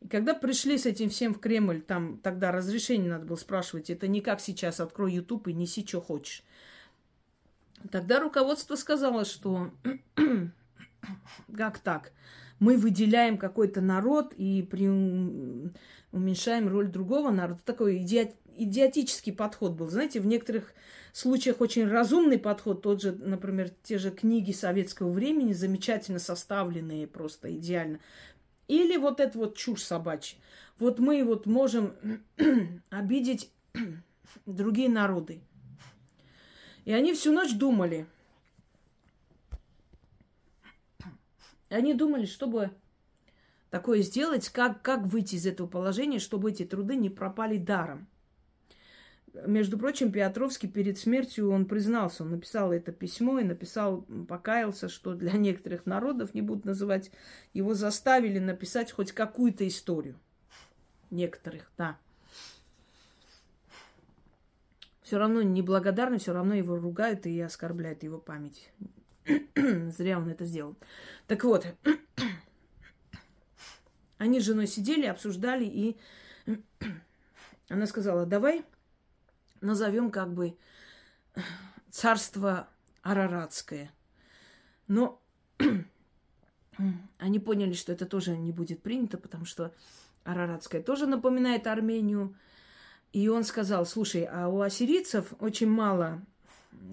И когда пришли с этим всем в Кремль, там тогда разрешение надо было спрашивать, это не как сейчас, открой YouTube и неси, что хочешь. Тогда руководство сказало, что как так? Мы выделяем какой-то народ и при... уменьшаем роль другого народа. Такой идиот... идиотический подход был. Знаете, в некоторых случаях очень разумный подход. Тот же, например, те же книги советского времени, замечательно составленные, просто идеально. Или вот это вот чушь собачья. Вот мы вот можем обидеть другие народы. И они всю ночь думали – Они думали, чтобы такое сделать, как, как выйти из этого положения, чтобы эти труды не пропали даром. Между прочим, Петровский перед смертью он признался, он написал это письмо и написал, покаялся, что для некоторых народов, не буду называть, его заставили написать хоть какую-то историю. Некоторых, да. Все равно неблагодарны, все равно его ругают и оскорбляют его память. Зря он это сделал. Так вот, они с женой сидели, обсуждали, и она сказала, давай назовем как бы царство Араратское. Но они поняли, что это тоже не будет принято, потому что Араратское тоже напоминает Армению. И он сказал, слушай, а у ассирийцев очень мало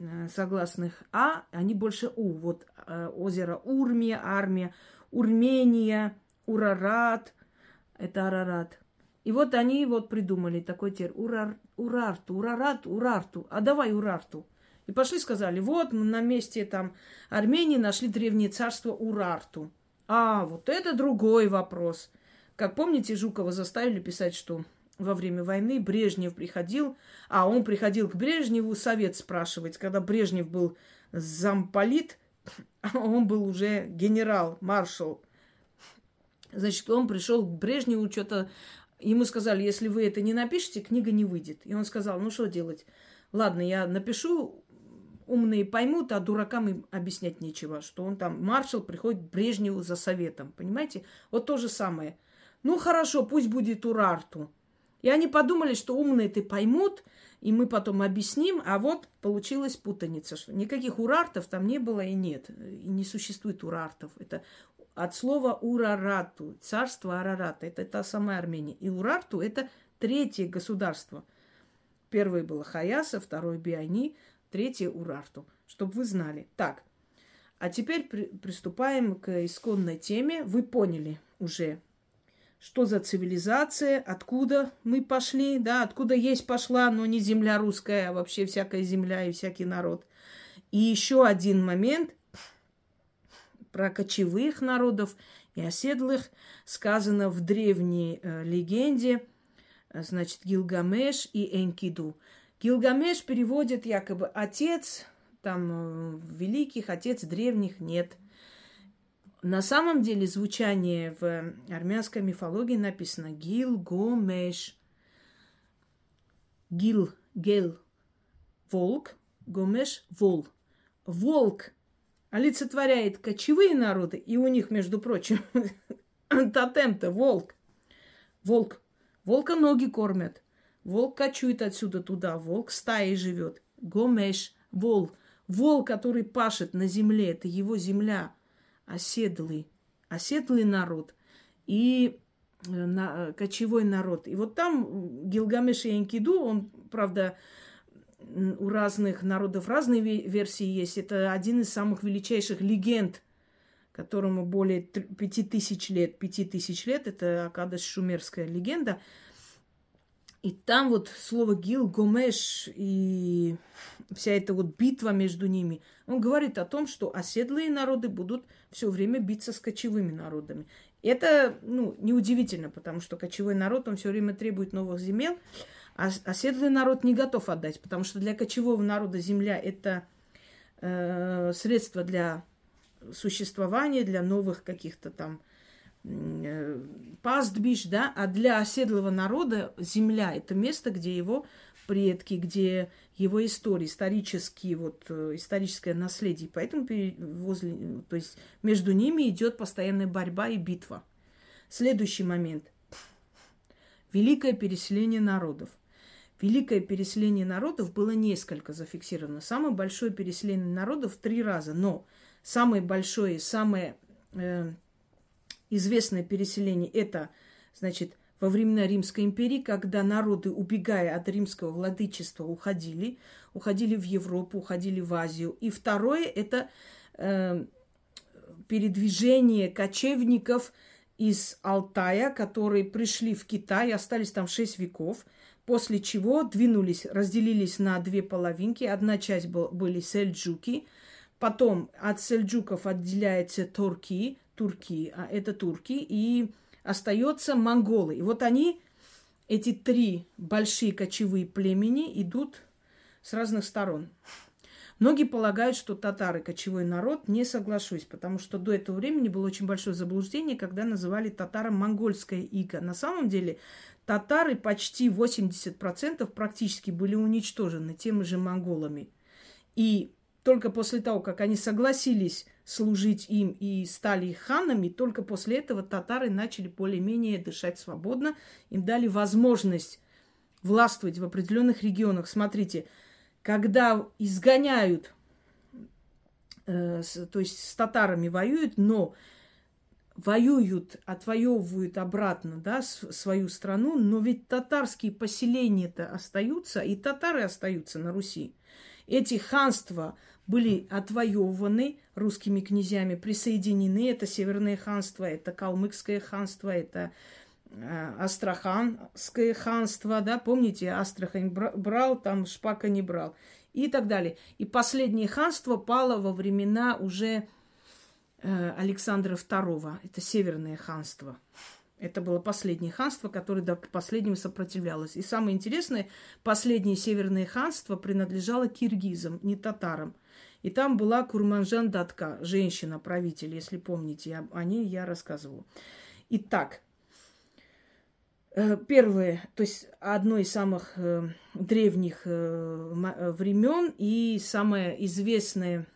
Э, согласных А, они больше У. Вот э, озеро Урмия, Армия, Урмения, Урарат, это Арарат. И вот они вот придумали такой термин. Урар, урарту, урарат, урарту. А давай урарту. И пошли сказали, вот мы на месте там Армении нашли древнее царство Урарту. А, вот это другой вопрос. Как помните, Жукова заставили писать, что во время войны Брежнев приходил, а он приходил к Брежневу совет спрашивать, когда Брежнев был замполит, а он был уже генерал, маршал. Значит, он пришел к Брежневу, что-то... Ему сказали, если вы это не напишете, книга не выйдет. И он сказал, ну что делать? Ладно, я напишу, умные поймут, а дуракам им объяснять нечего, что он там, маршал, приходит к Брежневу за советом, понимаете? Вот то же самое. Ну, хорошо, пусть будет Урарту. И они подумали, что умные ты поймут, и мы потом объясним, а вот получилась путаница, что никаких урартов там не было и нет. И не существует урартов. Это от слова урарату, царство Арарата. Это та самая Армения. И урарту – это третье государство. Первое было Хаяса, второе Биани, третье Урарту. Чтобы вы знали. Так, а теперь при, приступаем к исконной теме. Вы поняли уже, что за цивилизация, откуда мы пошли, да, откуда есть пошла, но не земля русская, а вообще всякая земля и всякий народ. И еще один момент про кочевых народов и оседлых сказано в древней э, легенде, значит, Гилгамеш и Энкиду. Гилгамеш переводит якобы отец, там, великих, отец древних, нет. На самом деле звучание в армянской мифологии написано Гил-Гомеш. Гил, Гел, волк, Гомеш, вол. Волк олицетворяет кочевые народы, и у них, между прочим, тотем-то волк. Волк. Волка ноги кормят. Волк кочует отсюда туда. Волк стаей живет. Гомеш, вол. Вол, который пашет на земле, это его земля. Оседлый. Оседлый народ. И э, на, э, кочевой народ. И вот там Гилгамеш и Энкиду, он, правда, у разных народов разные версии есть. Это один из самых величайших легенд, которому более пяти тысяч лет. Пяти тысяч лет – это Акадаш шумерская легенда. И там вот слово Гил, Гомеш и вся эта вот битва между ними, он говорит о том, что оседлые народы будут все время биться с кочевыми народами. Это, ну, неудивительно, потому что кочевой народ, он все время требует новых земель, а оседлый народ не готов отдать, потому что для кочевого народа земля – это э, средство для существования, для новых каких-то там э, пастбищ, да, а для оседлого народа земля – это место, где его предки, где его история, исторические, вот, э, историческое наследие. Поэтому возле, то есть между ними идет постоянная борьба и битва. Следующий момент. Великое переселение народов – Великое переселение народов было несколько зафиксировано. Самое большое переселение народов три раза. Но самое большое, самое э, известное переселение это, значит, во времена Римской империи, когда народы, убегая от римского владычества, уходили, уходили в Европу, уходили в Азию. И второе это э, передвижение кочевников из Алтая, которые пришли в Китай, остались там шесть веков – После чего двинулись, разделились на две половинки. Одна часть был, были сельджуки, потом от сельджуков отделяется турки, турки, а это турки, и остается монголы. И вот они, эти три большие кочевые племени, идут с разных сторон. Многие полагают, что татары кочевой народ, не соглашусь, потому что до этого времени было очень большое заблуждение, когда называли татарам монгольское иго. На самом деле татары почти 80% практически были уничтожены теми же монголами. И только после того, как они согласились служить им и стали их ханами, только после этого татары начали более-менее дышать свободно. Им дали возможность властвовать в определенных регионах. Смотрите, когда изгоняют, э, с, то есть с татарами воюют, но воюют, отвоевывают обратно да, свою страну, но ведь татарские поселения-то остаются, и татары остаются на Руси. Эти ханства были отвоеваны русскими князьями, присоединены. Это Северное ханство, это Калмыкское ханство, это Астраханское ханство, да, помните, Астрахань брал, там Шпака не брал и так далее. И последнее ханство пало во времена уже Э, Александра II. Это Северное ханство. Это было последнее ханство, которое до последнего сопротивлялось. И самое интересное, последнее северное ханство принадлежало киргизам, не татарам. И там была Курманжан Датка, женщина-правитель, если помните, о ней я рассказывала. Итак, э, первое, то есть одно из самых э, древних времен и самое известное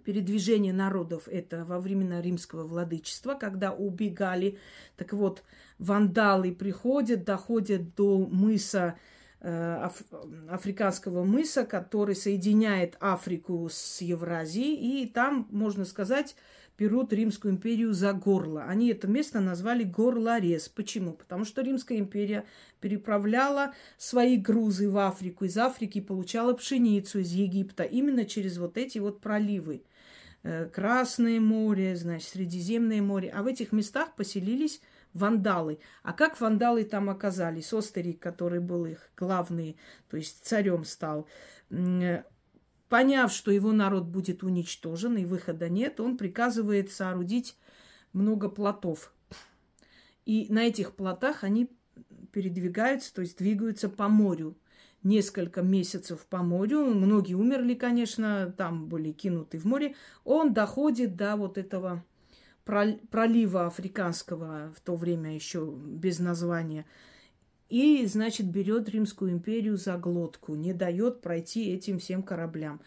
передвижение народов это во времена римского владычества, когда убегали. Так вот, вандалы приходят, доходят до мыса, э, аф, африканского мыса, который соединяет Африку с Евразией, и там, можно сказать, берут Римскую империю за горло. Они это место назвали Горлорез. Почему? Потому что Римская империя переправляла свои грузы в Африку, из Африки получала пшеницу из Египта именно через вот эти вот проливы. Э, Красное море, значит, Средиземное море. А в этих местах поселились вандалы. А как вандалы там оказались? Остерик, который был их главный, то есть царем стал, э, поняв, что его народ будет уничтожен и выхода нет, он приказывает соорудить много плотов. И на этих плотах они передвигаются, то есть двигаются по морю. несколько месяцев по морю. Многие умерли, конечно, там были кинуты в море. Он доходит до вот этого пролива африканского, в то время еще без названия. И, значит, берет Римскую империю за глотку, не дает пройти этим всем кораблям.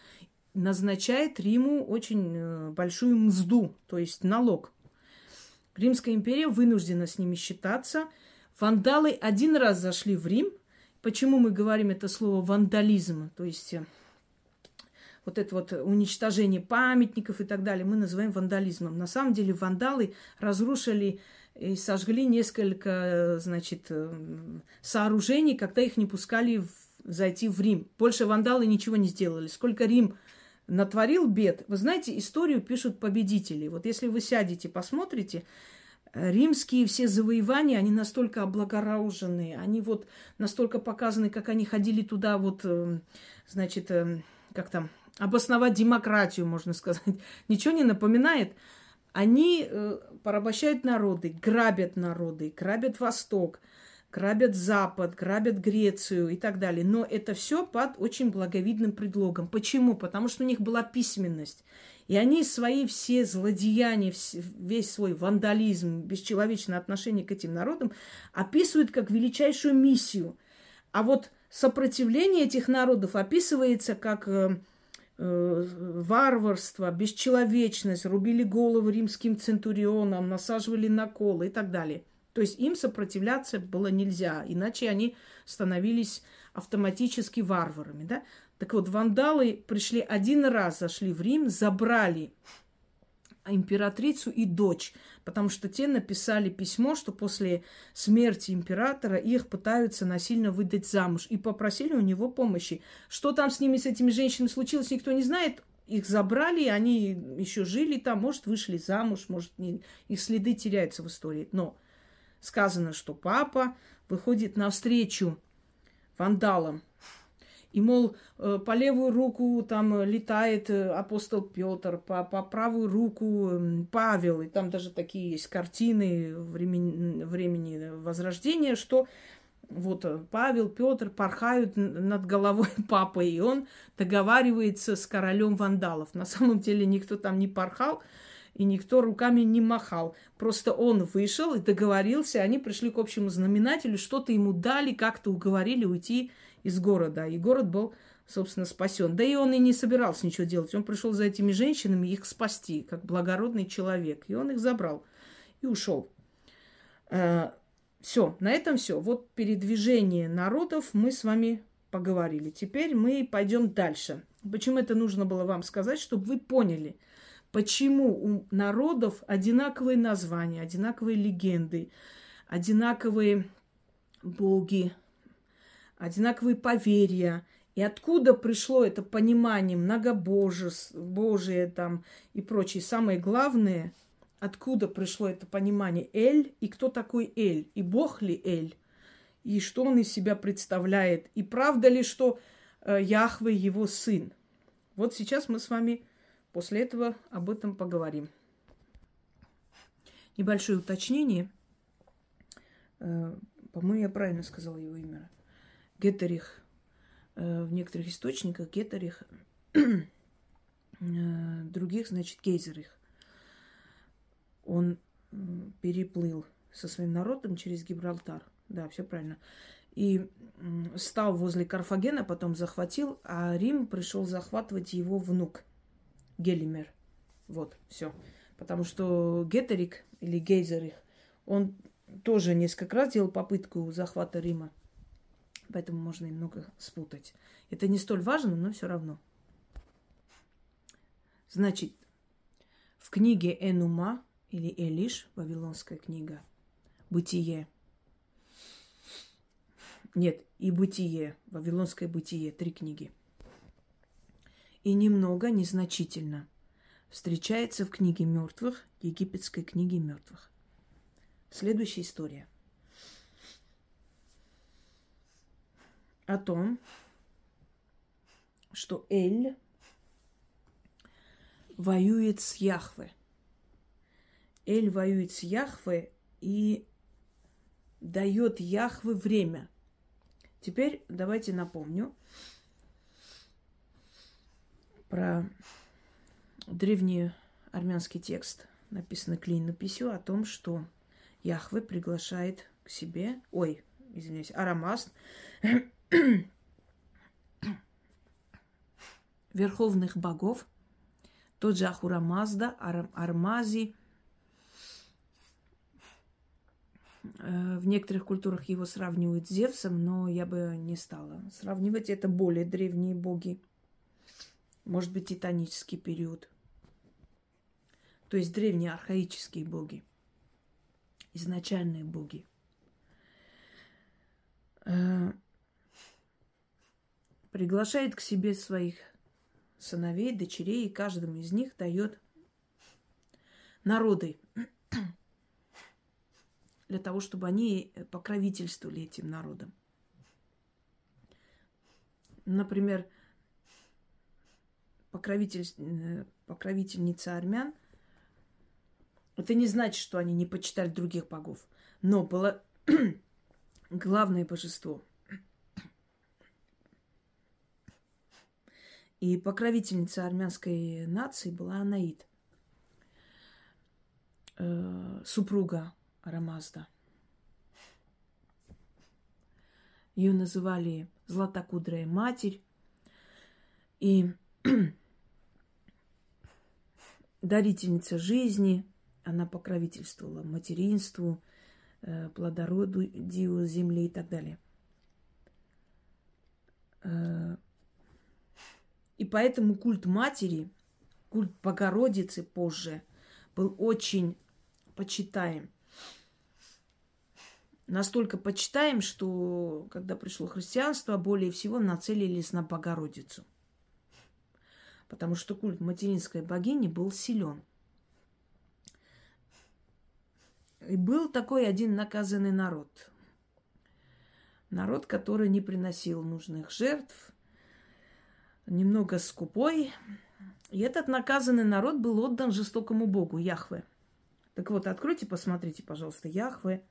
Назначает Риму очень э, большую мзду, то есть налог. Римская империя вынуждена с ними считаться. Вандалы один раз зашли в Рим. Почему мы говорим это слово вандализм? То есть э, вот это вот уничтожение памятников и так далее, мы называем вандализмом. На самом деле вандалы разрушили и сожгли несколько, значит, э, сооружений, когда их не пускали в, зайти в Рим. Больше вандалы ничего не сделали. Сколько Рим натворил бед. Вы знаете, историю пишут победители. Вот если вы сядете, посмотрите, э, римские все завоевания, они настолько облагороженные, они вот настолько показаны, как они ходили туда вот, э, значит, как там, обосновать демократию, можно сказать, ничего не напоминает. Они э, порабощают народы, грабят народы, грабят Восток, грабят Запад, грабят Грецию и так далее. Но это все под очень благовидным предлогом. Почему? Потому что у них была письменность. И они свои все злодеяния, весь свой вандализм, бесчеловечное отношение к этим народам описывают как величайшую миссию. А вот сопротивление этих народов описывается как э, варварство, бесчеловечность, рубили головы римским центурионам, насаживали на колы и так далее. То есть им сопротивляться было нельзя, иначе они становились автоматически варварами. Да? Так вот, вандалы пришли один раз, зашли в Рим, забрали императрицу и дочь, потому что те написали письмо, что после смерти императора их пытаются насильно выдать замуж, и попросили у него помощи. Что там с ними, с этими женщинами случилось, никто не знает. Их забрали, они еще жили там, может, вышли замуж, может, не, их следы теряются в истории. Но сказано, что папа выходит навстречу вандалам, и, мол, э, по левую руку там летает э, апостол Петр, по, по правую руку Павел. И там даже такие есть картины времени, времени Возрождения, что вот э, Павел, Петр порхают над головой папы, и он договаривается с королем вандалов. На самом деле никто там не порхал, и никто руками не махал. Просто он вышел и договорился, они пришли к общему знаменателю, что-то ему дали, как-то уговорили уйти из города. И город был, собственно, спасен. Да и он и не собирался ничего делать. Он пришел за этими женщинами их спасти, как благородный человек. И он их забрал и ушел. Э, все, на этом все. Вот передвижение народов мы с вами поговорили. Теперь мы пойдем дальше. Почему это нужно было вам сказать, чтобы вы поняли, почему у народов одинаковые названия, одинаковые легенды, одинаковые боги, одинаковые поверья. И откуда пришло это понимание многобожие там и прочее. Самое главное, откуда пришло это понимание Эль и кто такой Эль, и Бог ли Эль, и что он из себя представляет, и правда ли, что э, Яхве его сын. Вот сейчас мы с вами после этого об этом поговорим. Небольшое уточнение. Э, по-моему, я правильно сказала его имя. Гетерих, э, в некоторых источниках Гетерих, э, других, значит, Гейзерих. Он переплыл со своим народом через Гибралтар. Да, все правильно. И стал возле Карфагена, потом захватил, а Рим пришел захватывать его внук Гелимер. Вот, все. Потому что Гетерик или Гейзерих, он тоже несколько раз делал попытку захвата Рима. Поэтому можно немного спутать. Это не столь важно, но все равно. Значит, в книге Энума или Элиш, Вавилонская книга, Бытие. Нет, и Бытие, Вавилонское Бытие, три книги. И немного, незначительно, встречается в книге мертвых, египетской книге мертвых. Следующая история – о том, что Эль воюет с Яхве. Эль воюет с Яхве и дает Яхве время. Теперь давайте напомню про древний армянский текст, написанный клинописью, о том, что Яхве приглашает к себе, ой, извиняюсь, Арамаст, верховных богов, тот же Ахурамазда, Ар- Армази. Э, в некоторых культурах его сравнивают с Зевсом, но я бы не стала сравнивать. Это более древние боги. Может быть, титанический период. То есть древние архаические боги. Изначальные боги. Приглашает к себе своих сыновей, дочерей, и каждому из них дает народы для того, чтобы они покровительствовали этим народам. Например, покровитель, э, покровительница армян, это не значит, что они не почитали других богов, но было главное божество – И покровительница армянской нации была Анаид, э, супруга Арамазда. Ее называли Златокудрая Матерь. И дарительница жизни, она покровительствовала материнству, э, плодородию земли и так далее. И поэтому культ матери, культ Богородицы позже был очень почитаем. Настолько почитаем, что когда пришло христианство, более всего нацелились на Богородицу. Потому что культ материнской богини был силен. И был такой один наказанный народ. Народ, который не приносил нужных жертв, немного скупой. И этот наказанный народ был отдан жестокому богу Яхве. Так вот, откройте, посмотрите, пожалуйста, Яхве,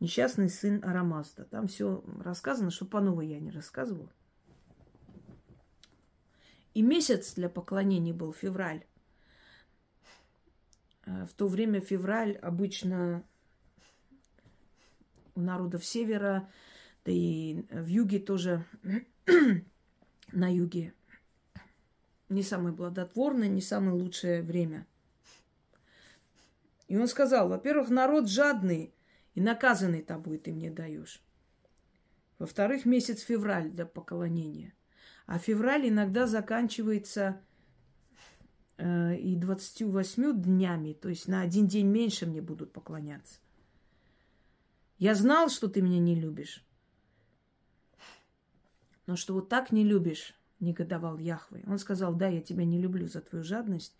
несчастный сын Арамаста. Там все рассказано, что по новой я не рассказывала. И месяц для поклонения был февраль. А в то время февраль обычно у народов севера, да и в юге тоже на юге. Не самое плодотворное, не самое лучшее время. И он сказал, во-первых, народ жадный, и наказанный тобой ты мне даешь. Во-вторых, месяц февраль для поклонения. А февраль иногда заканчивается э, и 28 днями, то есть на один день меньше мне будут поклоняться. Я знал, что ты меня не любишь. Но что вот так не любишь, негодовал Яхве. Он сказал, да, я тебя не люблю за твою жадность,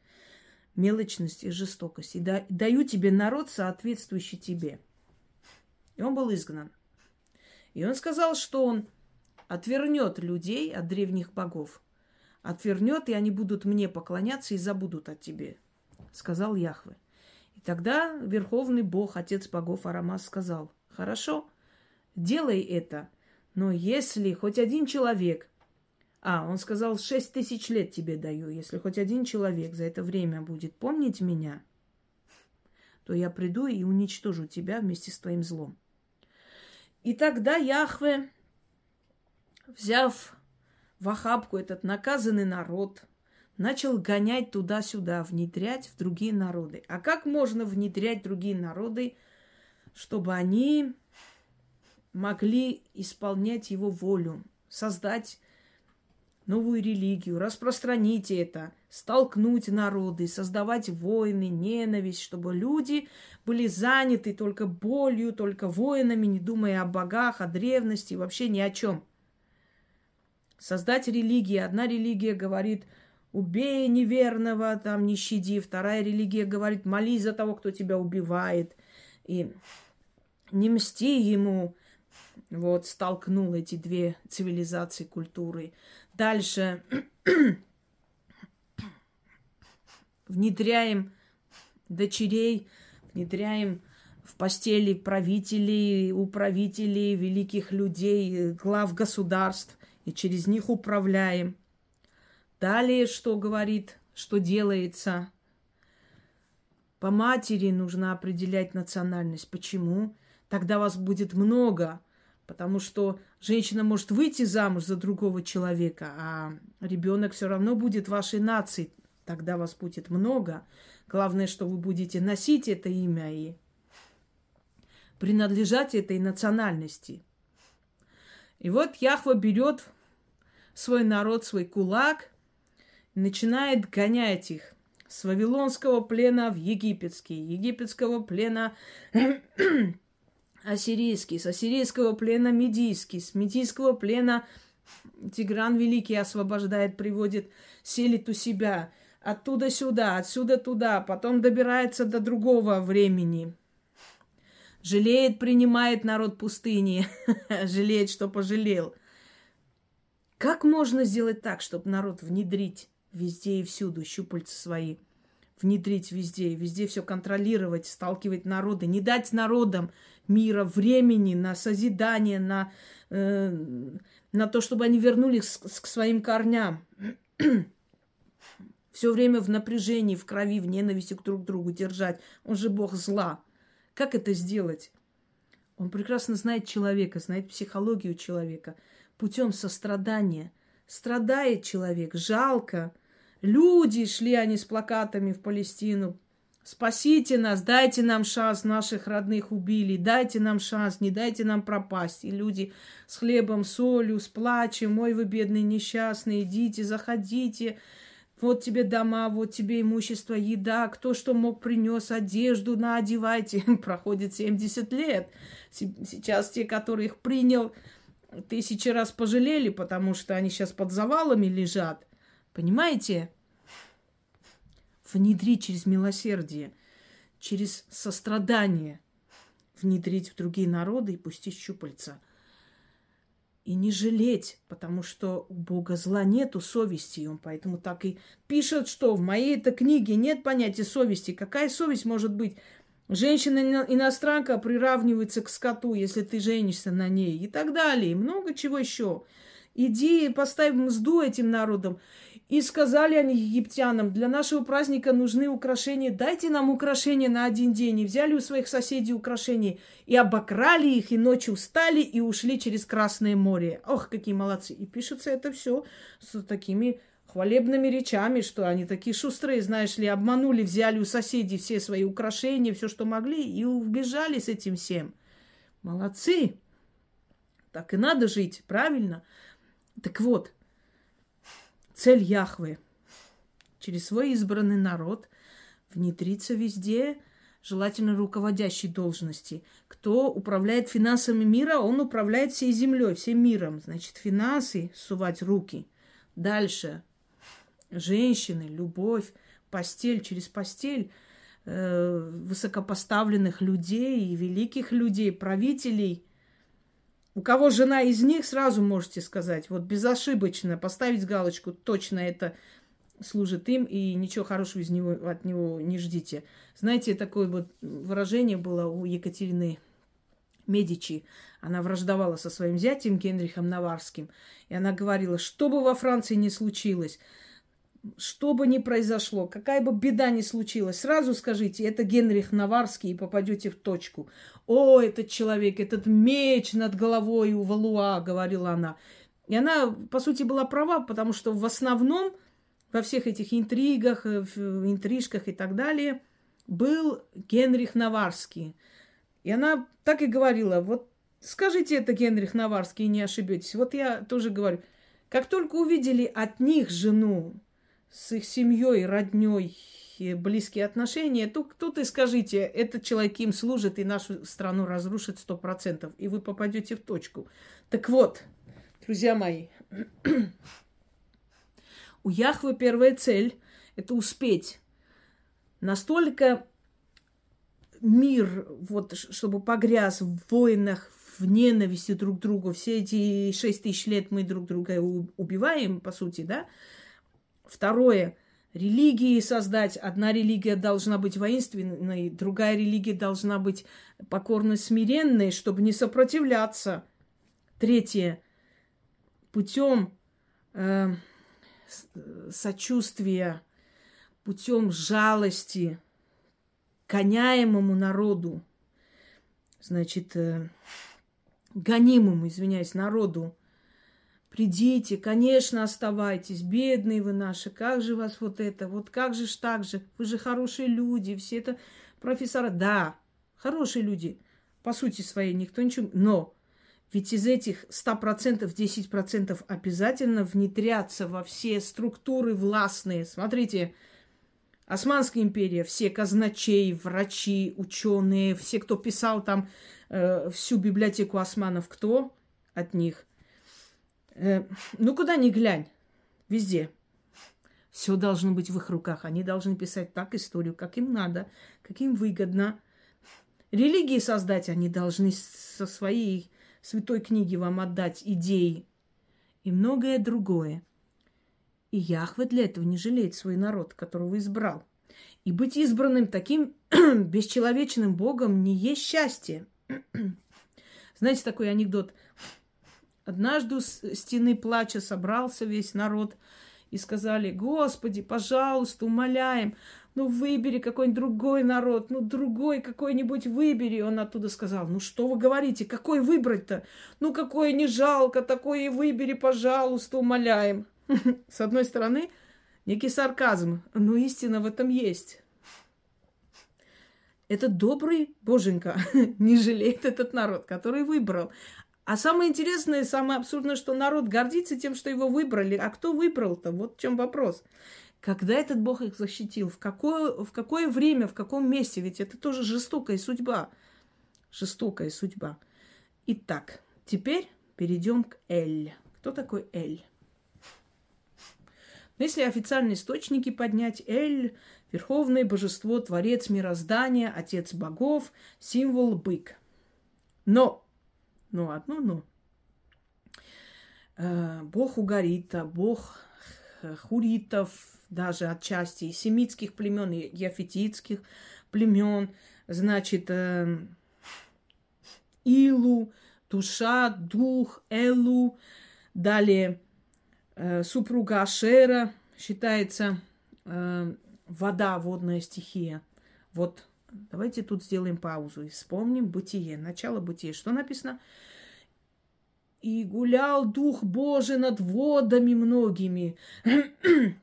мелочность и жестокость. И да, даю тебе народ, соответствующий тебе. И он был изгнан. И он сказал, что он отвернет людей от древних богов. Отвернет, и они будут мне поклоняться и забудут о тебе, сказал Яхве. И тогда верховный бог, отец богов Арамас сказал, хорошо, делай это, но если хоть один человек, а, он сказал, шесть тысяч лет тебе даю, если хоть один человек за это время будет помнить меня, то я приду и уничтожу тебя вместе с твоим злом. И тогда Яхве, взяв в охапку этот наказанный народ, начал гонять туда-сюда, внедрять в другие народы. А как можно внедрять другие народы, чтобы они могли исполнять его волю, создать новую религию, распространить это, столкнуть народы, создавать войны, ненависть, чтобы люди были заняты только болью, только воинами, не думая о богах, о древности, вообще ни о чем. Создать религии. Одна религия говорит, убей неверного, там не щади. Вторая религия говорит, молись за того, кто тебя убивает. И не мсти ему, вот, столкнул эти две цивилизации, культуры. Дальше внедряем дочерей, внедряем в постели правителей, управителей, великих людей, глав государств, и через них управляем. Далее что говорит, что делается? По матери нужно определять национальность. Почему? Тогда вас будет много, потому что женщина может выйти замуж за другого человека, а ребенок все равно будет вашей нации. Тогда вас будет много. Главное, что вы будете носить это имя и принадлежать этой национальности. И вот Яхва берет свой народ, свой кулак, начинает гонять их с вавилонского плена в египетский, египетского плена ассирийский, с ассирийского плена медийский, с медийского плена Тигран Великий освобождает, приводит, селит у себя, оттуда сюда, отсюда туда, потом добирается до другого времени. Жалеет, принимает народ пустыни, жалеет, что пожалел. Как можно сделать так, чтобы народ внедрить везде и всюду щупальца свои? Внедрить везде, везде все контролировать, сталкивать народы, не дать народам мира, времени на созидание, на, э, на то, чтобы они вернулись к, своим корням. Все время в напряжении, в крови, в ненависти к друг другу держать. Он же Бог зла. Как это сделать? Он прекрасно знает человека, знает психологию человека путем сострадания. Страдает человек, жалко. Люди шли они с плакатами в Палестину, Спасите нас, дайте нам шанс, наших родных убили, дайте нам шанс, не дайте нам пропасть. И люди с хлебом, солью, с плачем, ой, вы бедные несчастные, идите, заходите, вот тебе дома, вот тебе имущество, еда, кто что мог принес, одежду на одевайте. Проходит 70 лет. Сейчас те, которые их принял, тысячи раз пожалели, потому что они сейчас под завалами лежат. Понимаете? Внедрить через милосердие, через сострадание, внедрить в другие народы и пустить щупальца. И не жалеть, потому что у Бога зла нету совести. И он поэтому так и пишет, что в моей этой книге нет понятия совести. Какая совесть может быть? Женщина-иностранка приравнивается к скоту, если ты женишься на ней и так далее. И много чего еще. Иди поставь мзду этим народам. И сказали они египтянам, для нашего праздника нужны украшения, дайте нам украшения на один день. И взяли у своих соседей украшения, и обокрали их, и ночью устали, и ушли через Красное море. Ох, какие молодцы. И пишется это все с такими хвалебными речами, что они такие шустрые, знаешь ли, обманули, взяли у соседей все свои украшения, все, что могли, и убежали с этим всем. Молодцы. Так и надо жить, правильно? Так вот, Цель Яхвы через свой избранный народ внедриться везде, желательно руководящей должности. Кто управляет финансами мира, он управляет всей землей, всем миром. Значит, финансы сувать руки. Дальше. Женщины, любовь, постель через постель э, высокопоставленных людей и великих людей, правителей – у кого жена из них, сразу можете сказать, вот безошибочно поставить галочку, точно это служит им, и ничего хорошего из него, от него не ждите. Знаете, такое вот выражение было у Екатерины Медичи. Она враждовала со своим зятем Генрихом Наварским. И она говорила, что бы во Франции ни случилось, что бы ни произошло, какая бы беда ни случилась, сразу скажите, это Генрих Наварский, и попадете в точку. О, этот человек, этот меч над головой у Валуа, говорила она. И она, по сути, была права, потому что в основном во всех этих интригах, э, интрижках и так далее был Генрих Наварский. И она так и говорила, вот скажите это Генрих Наварский, и не ошибетесь. Вот я тоже говорю, как только увидели от них жену, с их семьей, родней, близкие отношения, то тут и скажите, этот человек им служит и нашу страну разрушит сто процентов, и вы попадете в точку. Так вот, друзья мои, у Яхвы первая цель – это успеть настолько мир, вот, чтобы погряз в войнах, в ненависти друг к другу. Все эти шесть тысяч лет мы друг друга убиваем, по сути, да? Второе – религии создать. Одна религия должна быть воинственной, другая религия должна быть покорно смиренной, чтобы не сопротивляться. Третье. Путем э, сочувствия, путем жалости гоняемому народу, значит, э, гонимому, извиняюсь, народу, Придите, конечно, оставайтесь, бедные вы наши, как же вас вот это, вот как же ж так же, вы же хорошие люди, все это профессора. Да, хорошие люди, по сути своей, никто ничего... Но ведь из этих 100% 10% обязательно внедрятся во все структуры властные. Смотрите, Османская империя, все казначей, врачи, ученые, все, кто писал там э, всю библиотеку османов, кто от них – ну, куда ни глянь, везде. Все должно быть в их руках. Они должны писать так историю, как им надо, как им выгодно. Религии создать они должны со своей святой книги вам отдать идеи и многое другое. И Яхве для этого не жалеет свой народ, которого избрал. И быть избранным таким бесчеловечным Богом не есть счастье. Знаете такой анекдот? Однажды у стены плача собрался весь народ и сказали, Господи, пожалуйста, умоляем, ну выбери какой-нибудь другой народ, ну другой какой-нибудь выбери. Он оттуда сказал, ну что вы говорите, какой выбрать-то? Ну какое не жалко, такое и выбери, пожалуйста, умоляем. С одной стороны, некий сарказм, но истина в этом есть. Этот добрый боженька не жалеет этот народ, который выбрал. А самое интересное, самое абсурдное, что народ гордится тем, что его выбрали. А кто выбрал-то? Вот в чем вопрос. Когда этот Бог их защитил? В какое, в какое время, в каком месте? Ведь это тоже жестокая судьба. Жестокая судьба. Итак, теперь перейдем к Эль. Кто такой Эль? Но если официальные источники поднять, Эль – верховное божество, творец мироздания, отец богов, символ бык. Но ну, одно но. Э, бог Угарита, бог хуритов, даже отчасти семитских племен, и яфетитских племен, значит, э, Илу, душа, дух, Элу, далее э, супруга Ашера считается вода, водная стихия. Вот Давайте тут сделаем паузу и вспомним бытие, начало бытия. Что написано? И гулял Дух Божий над водами многими.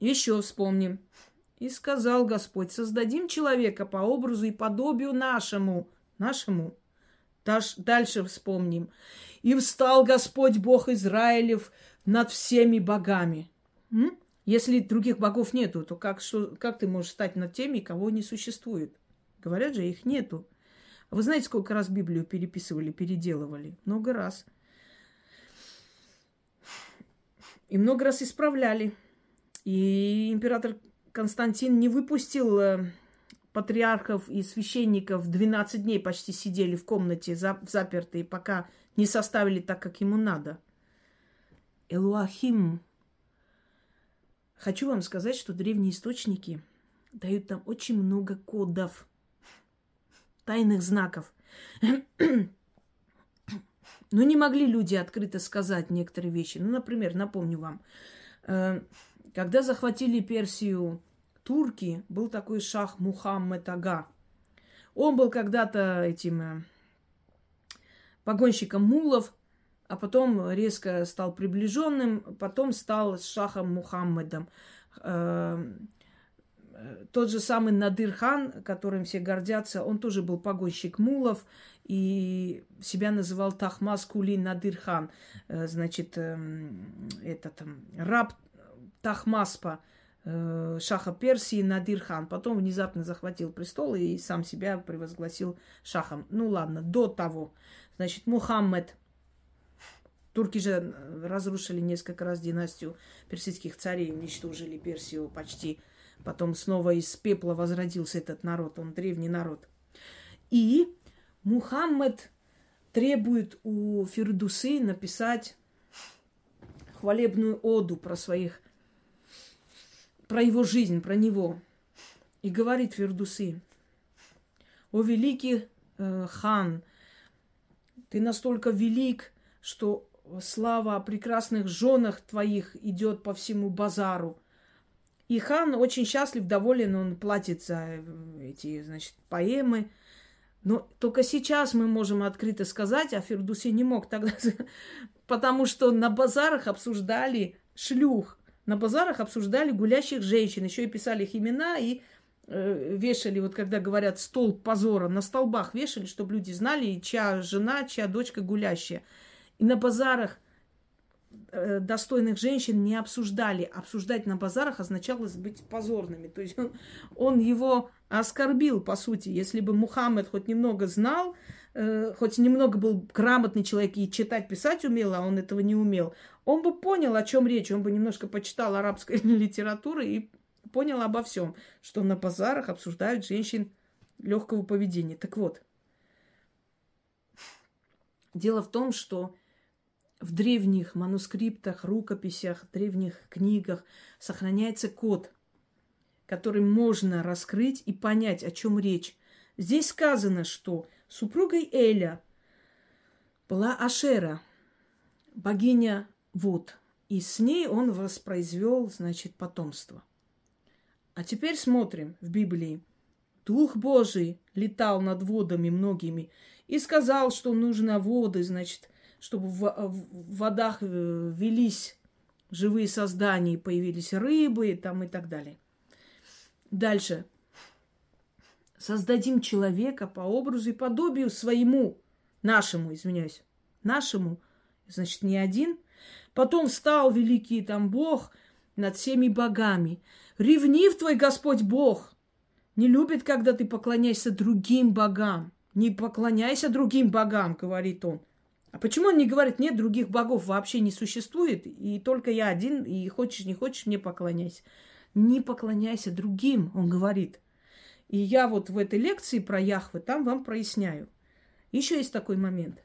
Еще вспомним. И сказал Господь, создадим человека по образу и подобию нашему. Нашему. Дальше вспомним. И встал Господь Бог Израилев над всеми богами. М? Если других богов нету, то как, что, как ты можешь стать над теми, кого не существует? Говорят же, их нету. Вы знаете, сколько раз Библию переписывали, переделывали? Много раз. И много раз исправляли. И император Константин не выпустил э, патриархов и священников 12 дней почти сидели в комнате запертые, пока не составили так, как ему надо. Элуахим Хочу вам сказать, что древние источники дают там очень много кодов, тайных знаков. Но не могли люди открыто сказать некоторые вещи. Ну, например, напомню вам, э, когда захватили Персию турки, был такой шах Мухаммед Ага. Он был когда-то этим э, погонщиком мулов, а потом резко стал приближенным, потом стал с шахом Мухаммедом. Эм, тот же самый Надыр хан, которым все гордятся, он тоже был погонщик мулов и себя называл Тахмас Кули Надыр хан. Э, значит, эм, этот раб Тахмаспа э, шаха Персии Надир хан. Потом внезапно захватил престол и сам себя превозгласил шахом. Ну ладно, до того. Значит, Мухаммед – Турки же э, разрушили несколько раз династию персидских царей, уничтожили Персию почти. Потом снова из пепла возродился этот народ, он древний народ. И Мухаммед требует у Фердусы написать хвалебную оду про своих про его жизнь, про него. И говорит Фердусы, о великий э, хан, ты настолько велик, что слава о прекрасных женах твоих идет по всему базару. И хан очень счастлив, доволен, он платит за эти, значит, поэмы. Но только сейчас мы можем открыто сказать, а Фердуси не мог тогда, потому что на базарах обсуждали шлюх, на базарах обсуждали гулящих женщин, еще и писали их имена и э, вешали, вот когда говорят стол позора, на столбах вешали, чтобы люди знали, чья жена, чья дочка гулящая. И на базарах э, достойных женщин не обсуждали. Обсуждать на базарах означало быть позорными. То есть он, он его оскорбил, по сути. Если бы Мухаммед хоть немного знал, э, хоть немного был грамотный человек и читать, писать умел, а он этого не умел, он бы понял, о чем речь. Он бы немножко почитал арабской литературы и понял обо всем, что на базарах обсуждают женщин легкого поведения. Так вот, дело в том, что в древних манускриптах, рукописях, древних книгах сохраняется код, который можно раскрыть и понять, о чем речь. Здесь сказано, что супругой Эля была Ашера, богиня вод, и с ней он воспроизвел, значит, потомство. А теперь смотрим в Библии. Дух Божий летал над водами многими и сказал, что нужно воды, значит, чтобы в, в водах э, велись живые создания, появились рыбы там и так далее. Дальше. Создадим человека по образу и подобию своему, нашему, извиняюсь, нашему, значит, не один. Потом встал великий там Бог над всеми богами. Ревнив твой Господь Бог. Не любит, когда ты поклоняешься другим богам. Не поклоняйся другим богам, говорит он. А почему он не говорит, нет, других богов вообще не существует, и только я один, и хочешь, не хочешь, мне поклоняйся. Не поклоняйся другим, он говорит. И я вот в этой лекции про Яхвы там вам проясняю. Еще есть такой момент.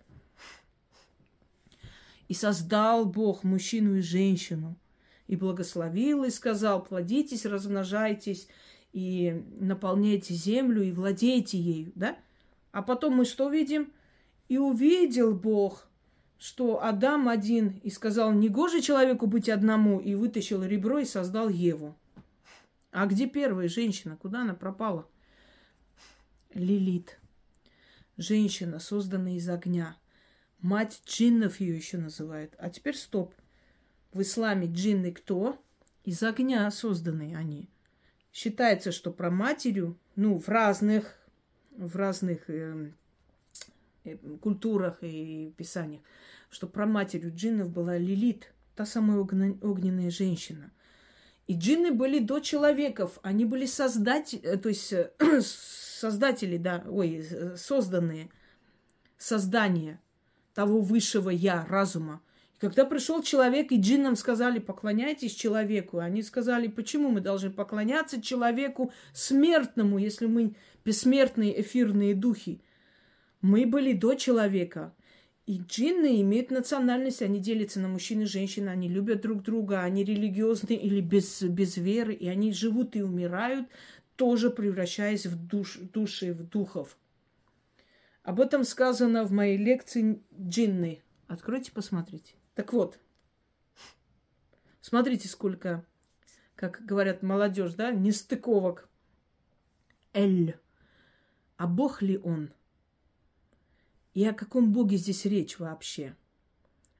И создал Бог мужчину и женщину, и благословил, и сказал, плодитесь, размножайтесь, и наполняйте землю, и владейте ею, да? А потом мы что видим? И увидел Бог, что Адам один, и сказал, негоже человеку быть одному, и вытащил ребро и создал Еву. А где первая женщина? Куда она пропала? Лилит. Женщина, созданная из огня. Мать джиннов ее еще называют. А теперь стоп. В исламе джинны кто? Из огня созданы они. Считается, что про матерью, ну, в разных, в разных э, культурах и писаниях, что про матерью джиннов была Лилит, та самая огненная женщина. И джинны были до человеков, они были создатели, э, то есть э, создатели, да, ой, созданные, создания того высшего я, разума. И когда пришел человек, и джиннам сказали, поклоняйтесь человеку, они сказали, почему мы должны поклоняться человеку смертному, если мы бессмертные эфирные духи. Мы были до человека. И джинны имеют национальность, они делятся на мужчин и женщин, они любят друг друга, они религиозны или без, без веры, и они живут и умирают, тоже превращаясь в душ, души, в духов. Об этом сказано в моей лекции «Джинны». Откройте, посмотрите. Так вот, смотрите, сколько, как говорят молодежь, да, нестыковок. Эль. А Бог ли он? И о каком боге здесь речь вообще?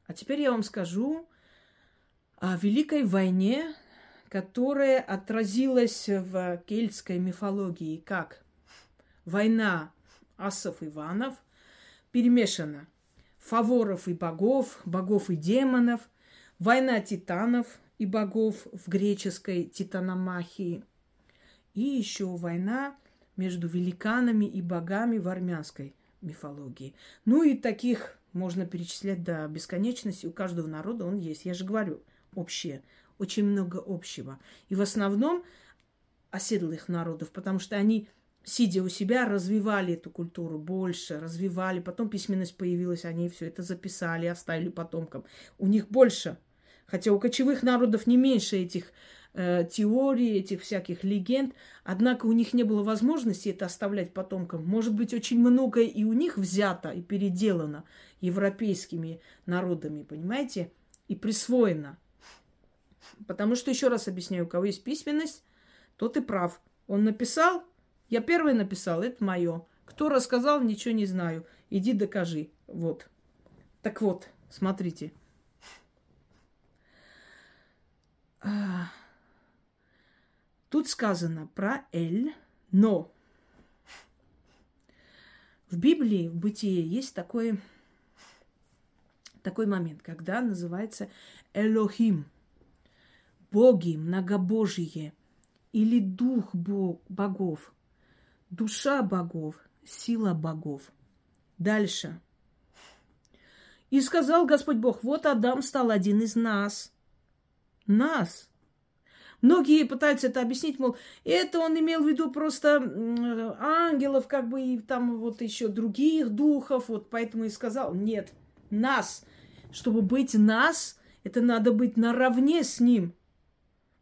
А теперь я вам скажу о Великой войне, которая отразилась в кельтской мифологии как война асов и ванов перемешана. Фаворов и богов, богов и демонов, война титанов и богов в греческой титаномахии. И еще война между великанами и богами в армянской мифологии. Ну и таких можно перечислять до бесконечности. У каждого народа он есть. Я же говорю, общее. Очень много общего. И в основном оседлых народов, потому что они, сидя у себя, развивали эту культуру больше, развивали. Потом письменность появилась, они все это записали, оставили потомкам. У них больше. Хотя у кочевых народов не меньше этих э, теорий, этих всяких легенд. Однако у них не было возможности это оставлять потомкам. Может быть, очень многое и у них взято и переделано европейскими народами, понимаете? И присвоено. Потому что, еще раз объясняю, у кого есть письменность, тот и прав. Он написал, я первый написал, это мое. Кто рассказал, ничего не знаю. Иди докажи. Вот. Так вот, смотрите. А, тут сказано про Эль, но в Библии, в Бытие есть такой, такой момент, когда называется Элохим, боги, многобожие, или дух бог, богов, душа богов, сила богов. Дальше. И сказал Господь Бог, вот Адам стал один из нас. Нас. Многие пытаются это объяснить, мол, это он имел в виду просто ангелов, как бы и там вот еще других духов, вот поэтому и сказал, нет, нас. Чтобы быть нас, это надо быть наравне с ним.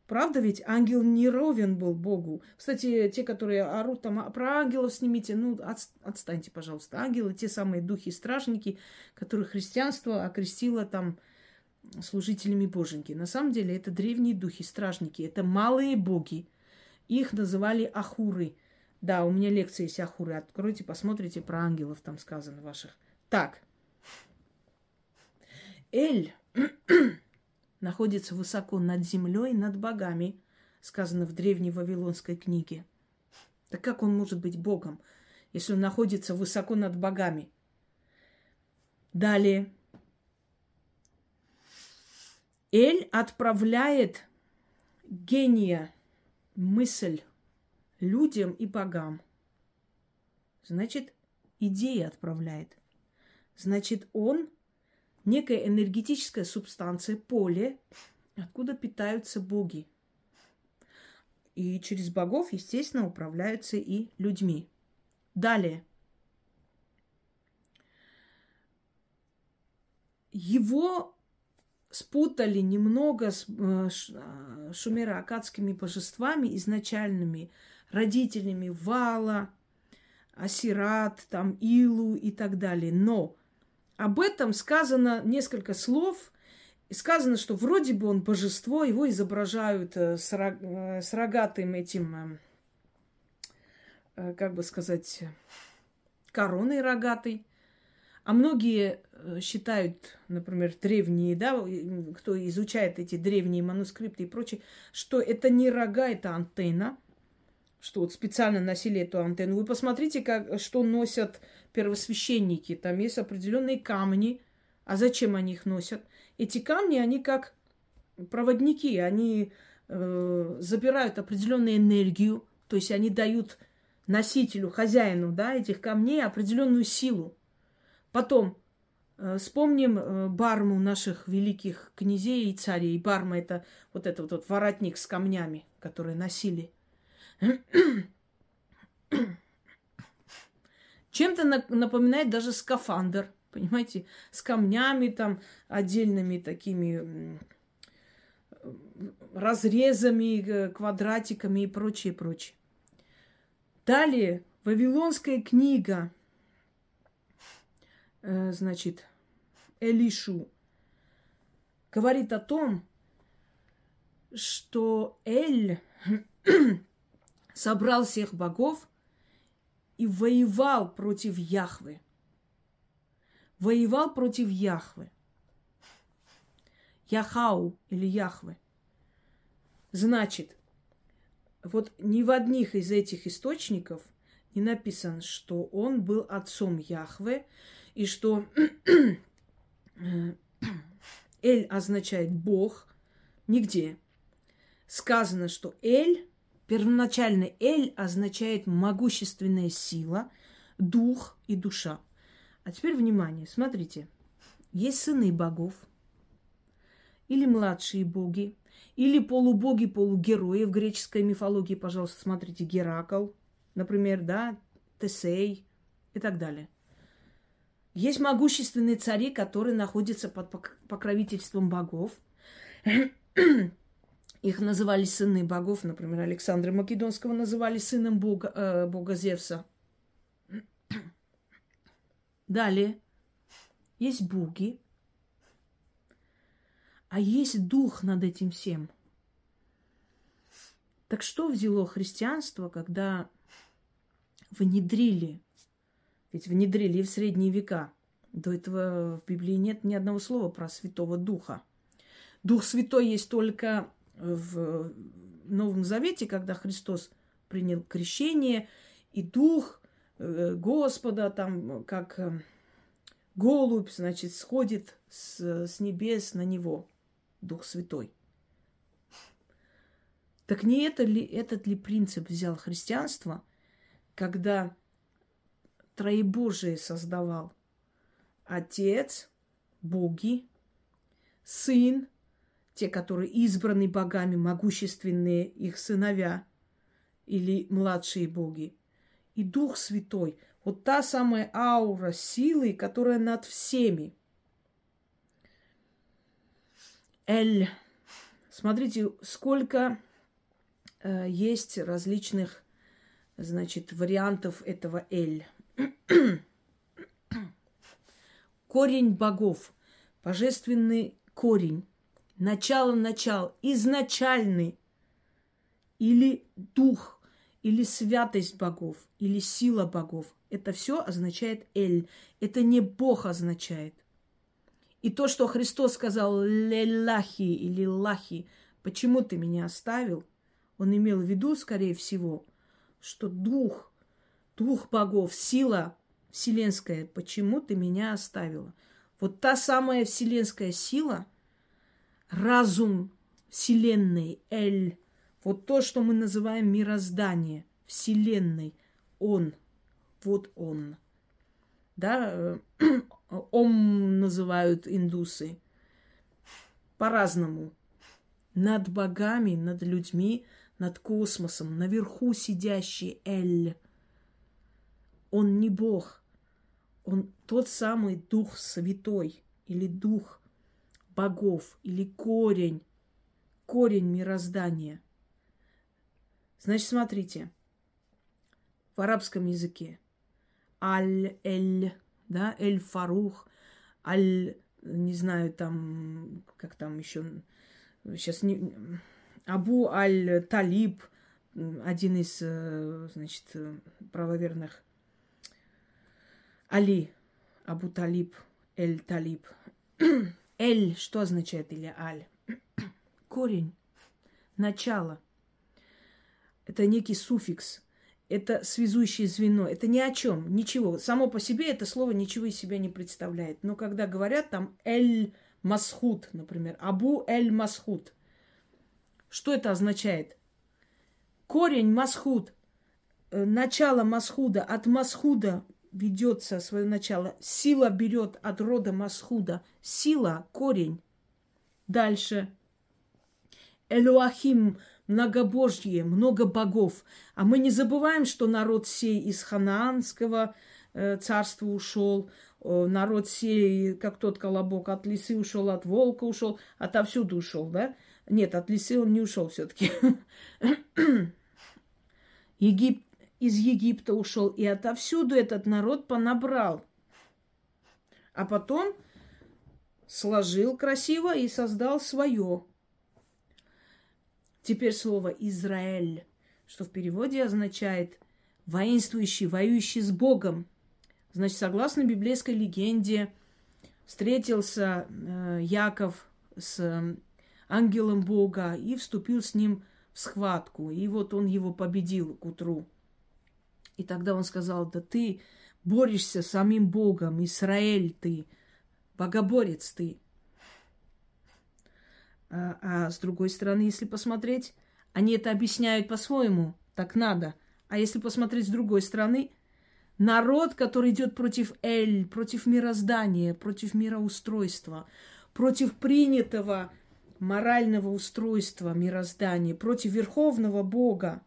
Правда ведь ангел не ровен был Богу. Кстати, те, которые орут там «А про ангелов снимите, ну от, отстаньте, пожалуйста. Ангелы те самые духи-стражники, которых христианство окрестило там служителями боженьки. На самом деле это древние духи-стражники, это малые боги. Их называли ахуры. Да, у меня лекция есть ахуры. Откройте, посмотрите про ангелов, там сказано ваших. Так. Эль находится высоко над землей, над богами, сказано в древней Вавилонской книге. Так как он может быть богом, если он находится высоко над богами? Далее. Эль отправляет гения, мысль людям и богам. Значит, идеи отправляет. Значит, он некая энергетическая субстанция, поле, откуда питаются боги. И через богов, естественно, управляются и людьми. Далее. Его спутали немного с э, э, шумеро-акадскими божествами изначальными, родителями Вала, Асират, там, Илу и так далее. Но об этом сказано несколько слов. Сказано, что вроде бы он божество, его изображают э, с, рог, э, с рогатым этим, как бы сказать, короной рогатой. А многие считают, например, древние, да, кто изучает эти древние манускрипты и прочее, что это не рога, это антенна, что вот специально носили эту антенну. Вы посмотрите, как, что носят первосвященники. Там есть определенные камни. А зачем они их носят? Эти камни, они как проводники, они э, забирают определенную энергию, то есть они дают носителю, хозяину да, этих камней определенную силу. Потом э, вспомним э, барму наших великих князей и царей. Барма это вот этот вот, воротник с камнями, которые носили. Чем-то напоминает даже скафандр, понимаете, с камнями там отдельными такими разрезами, э, квадратиками и прочее, прочее. Далее, Вавилонская книга, э, значит, Элишу, говорит о том, что Эль собрал всех богов и воевал против Яхвы. Воевал против Яхвы. Яхау или Яхвы. Значит, вот ни в одних из этих источников не написано, что он был отцом Яхвы и что Эль означает Бог. Нигде. Сказано, что Эль Первоначально Эль означает могущественная сила, дух и душа. А теперь внимание, смотрите. Есть сыны богов, или младшие боги, или полубоги, полугерои в греческой мифологии, пожалуйста, смотрите, Геракл, например, да, Тесей и так далее. Есть могущественные цари, которые находятся под покровительством богов. Их называли сыны богов, например, Александра Македонского называли сыном бога, э, бога Зевса. Далее есть боги, а есть дух над этим всем. Так что взяло христианство, когда внедрили, ведь внедрили в средние века. До этого в Библии нет ни одного слова про Святого Духа. Дух Святой есть только в Новом Завете, когда Христос принял крещение, и Дух э, Господа там как э, голубь, значит, сходит с, с небес на него, Дух Святой. Так не это ли, этот ли принцип взял христианство, когда Троебожие создавал Отец, боги, Сын, те, которые избраны богами, могущественные их сыновья или младшие боги, и Дух Святой – вот та самая аура силы, которая над всеми. Эль. Смотрите, сколько э, есть различных, значит, вариантов этого Эль. корень богов, божественный корень, начало начал, изначальный или дух, или святость богов, или сила богов. Это все означает Эль. Это не Бог означает. И то, что Христос сказал Лелахи или Лахи, почему ты меня оставил, он имел в виду, скорее всего, что дух, дух богов, сила вселенская, почему ты меня оставила. Вот та самая вселенская сила, разум вселенной, Эль, вот то, что мы называем мироздание, вселенной, он – вот он. Да, э, ом называют индусы. По-разному. Над богами, над людьми, над космосом, наверху сидящий Эль. Он не Бог. Он тот самый Дух Святой или Дух богов или корень, корень мироздания. Значит, смотрите, в арабском языке – Аль-Эль, да, Эль-Фарух, Аль, не знаю, там, как там еще, сейчас не... Абу Аль-Талиб, один из, э, значит, правоверных. Али, Абу Талиб, Эль Талиб. Эль, что означает или Аль? Корень, начало. Это некий суффикс – это связующее звено, это ни о чем, ничего. Само по себе это слово ничего из себя не представляет. Но когда говорят там Эль Масхуд, например, Абу Эль Масхуд, что это означает? Корень Масхуд, э, начало Масхуда, от Масхуда ведется свое начало. Сила берет от рода Масхуда. Сила, корень. Дальше. Элуахим многобожье, много богов. А мы не забываем, что народ сей из ханаанского э, царства ушел, э, народ сей, как тот колобок, от лисы ушел, от волка ушел, отовсюду ушел, да? Нет, от лисы он не ушел все-таки. Егип... Из Египта ушел, и отовсюду этот народ понабрал. А потом сложил красиво и создал свое. Теперь слово Израиль, что в переводе означает воинствующий, воюющий с Богом. Значит, согласно библейской легенде, встретился э, Яков с ангелом Бога и вступил с ним в схватку. И вот он его победил к утру. И тогда он сказал, да ты борешься с самим Богом, Израиль ты, богоборец ты. А, а с другой стороны, если посмотреть, они это объясняют по-своему, так надо. А если посмотреть с другой стороны, народ, который идет против Эль, против мироздания, против мироустройства, против принятого морального устройства мироздания, против верховного Бога.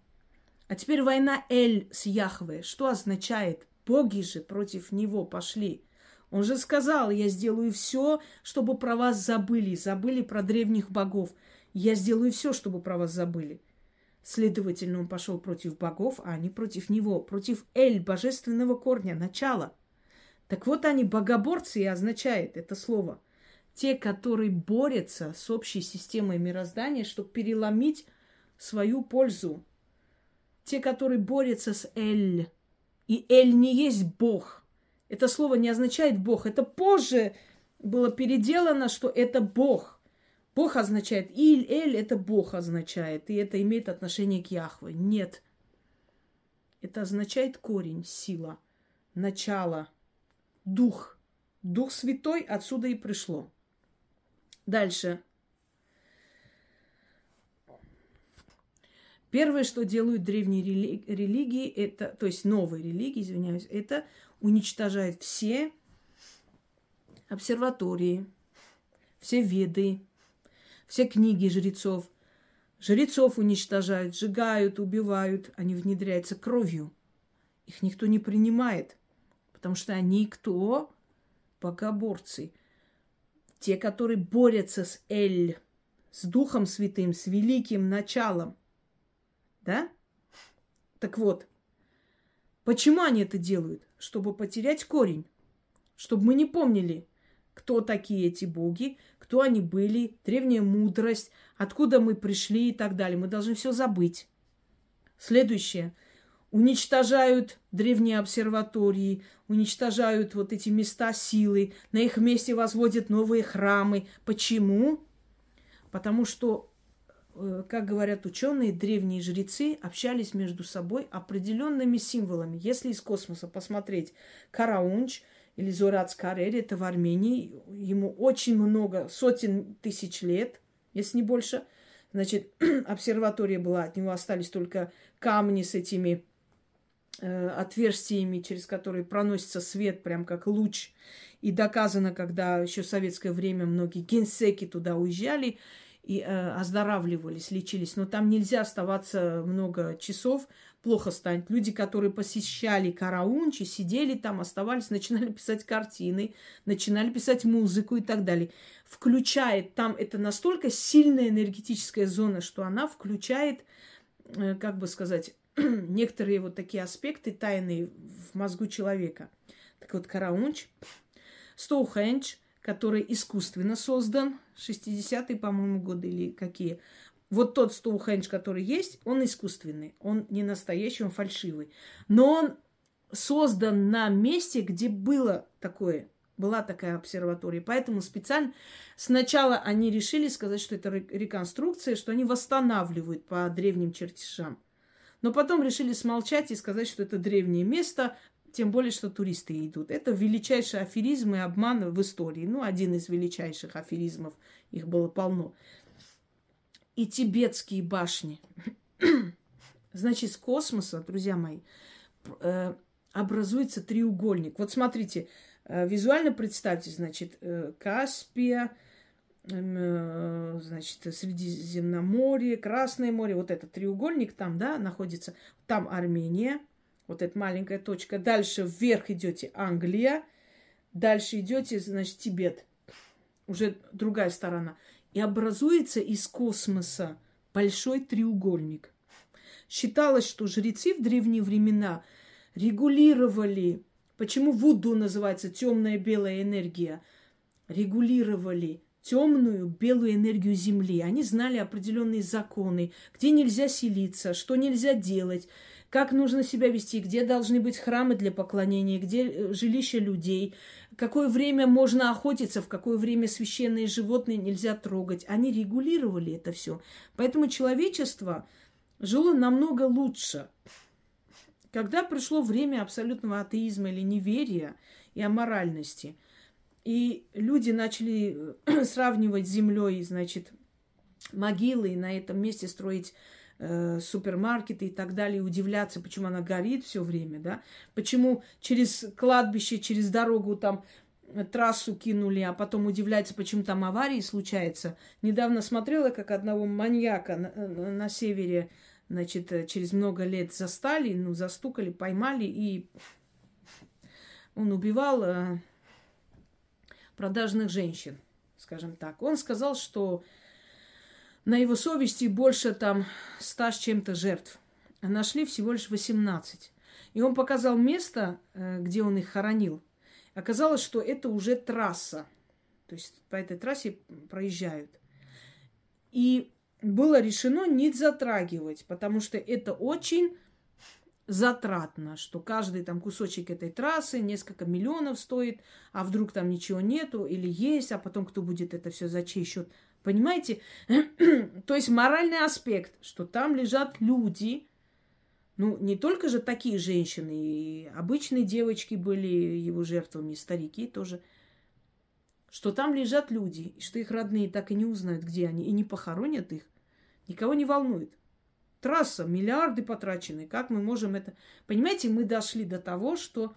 А теперь война Эль с Яхве. Что означает? Боги же против него пошли. Он же сказал, я сделаю все, чтобы про вас забыли, забыли про древних богов. Я сделаю все, чтобы про вас забыли. Следовательно, он пошел против богов, а они против него, против Эль, божественного корня, начала. Так вот они, богоборцы, и означает это слово. Те, которые борются с общей системой мироздания, чтобы переломить свою пользу. Те, которые борются с Эль. И Эль не есть Бог. Это слово не означает Бог. Это позже было переделано, что это Бог. Бог означает Иль, Эль это Бог означает, и это имеет отношение к Яхве. Нет. Это означает корень, сила, начало, дух. Дух Святой отсюда и пришло. Дальше. Первое, что делают древние религии, это, то есть новые религии, извиняюсь, это уничтожают все обсерватории, все веды, все книги жрецов. Жрецов уничтожают, сжигают, убивают. Они внедряются кровью. Их никто не принимает, потому что они кто? Богоборцы. Те, которые борются с Эль, с Духом Святым, с великим началом. Да? Так вот, почему они это делают? Чтобы потерять корень. Чтобы мы не помнили, кто такие эти боги, кто они были, древняя мудрость, откуда мы пришли и так далее. Мы должны все забыть. Следующее. Уничтожают древние обсерватории, уничтожают вот эти места силы, на их месте возводят новые храмы. Почему? Потому что, э, как говорят ученые, древние жрецы общались между собой определенными символами. Если из космоса посмотреть Караунч – или Зорац Карель, это в Армении. Ему очень много, сотен тысяч лет, если не больше. Значит, обсерватория была, от него остались только камни с этими отверстиями, через которые проносится свет, прям как луч. И доказано, когда еще в советское время многие генсеки туда уезжали и э, оздоравливались, лечились. Но там нельзя оставаться много часов, плохо станет. Люди, которые посещали Караунчи, сидели там, оставались, начинали писать картины, начинали писать музыку и так далее. Включает там, это настолько сильная энергетическая зона, что она включает, э, как бы сказать, некоторые вот такие аспекты тайные в мозгу человека. Так вот, Караунч, Стоухендж, который искусственно создан, 60-е, по-моему, годы или какие – вот тот Стоухендж, который есть, он искусственный, он не настоящий, он фальшивый. Но он создан на месте, где было такое, была такая обсерватория. Поэтому специально сначала они решили сказать, что это реконструкция, что они восстанавливают по древним чертежам. Но потом решили смолчать и сказать, что это древнее место, тем более, что туристы идут. Это величайший аферизм и обман в истории. Ну, один из величайших аферизмов. Их было полно и тибетские башни. Значит, с космоса, друзья мои, э, образуется треугольник. Вот смотрите, э, визуально представьте, значит, э, Каспия, значит, Средиземноморье, Красное море, вот этот треугольник там, да, находится. Там Армения, вот эта маленькая точка. Дальше вверх идете Англия, дальше идете, значит, Тибет. Уже другая сторона и образуется из космоса большой треугольник. Считалось, что жрецы в древние времена регулировали, почему Вуду называется темная белая энергия, регулировали темную белую энергию Земли. Они знали определенные законы, где нельзя селиться, что нельзя делать, как нужно себя вести, где должны быть храмы для поклонения, где э, жилища людей, какое время можно охотиться, в какое время священные животные нельзя трогать. Они регулировали это все. Поэтому человечество жило намного лучше. Когда пришло время абсолютного атеизма или неверия и аморальности, и люди начали э, сравнивать с землей, значит, могилы, и на этом месте строить э, супермаркеты и так далее, удивляться, почему она горит все время, да, почему через кладбище, через дорогу там трассу кинули, а потом удивляется, почему там аварии случаются. Недавно смотрела, как одного маньяка на, на севере, значит, э, через много лет застали, ну, застукали, поймали, и он убивал э, продажных женщин, скажем так. Он сказал, что на его совести больше там ста с чем-то жертв. А нашли всего лишь 18. И он показал место, э, где он их хоронил. Оказалось, что это уже трасса. То есть по этой трассе проезжают. И было решено не затрагивать, потому что это очень затратно, что каждый там кусочек этой трассы несколько миллионов стоит, а вдруг там ничего нету или есть, а потом кто будет это все за чей счет. Понимаете? То есть моральный аспект, что там лежат люди, ну, не только же такие женщины, и обычные девочки были его жертвами, старики тоже, что там лежат люди, что их родные так и не узнают, где они, и не похоронят их, никого не волнует. Трасса, миллиарды потрачены. Как мы можем это... Понимаете, мы дошли до того, что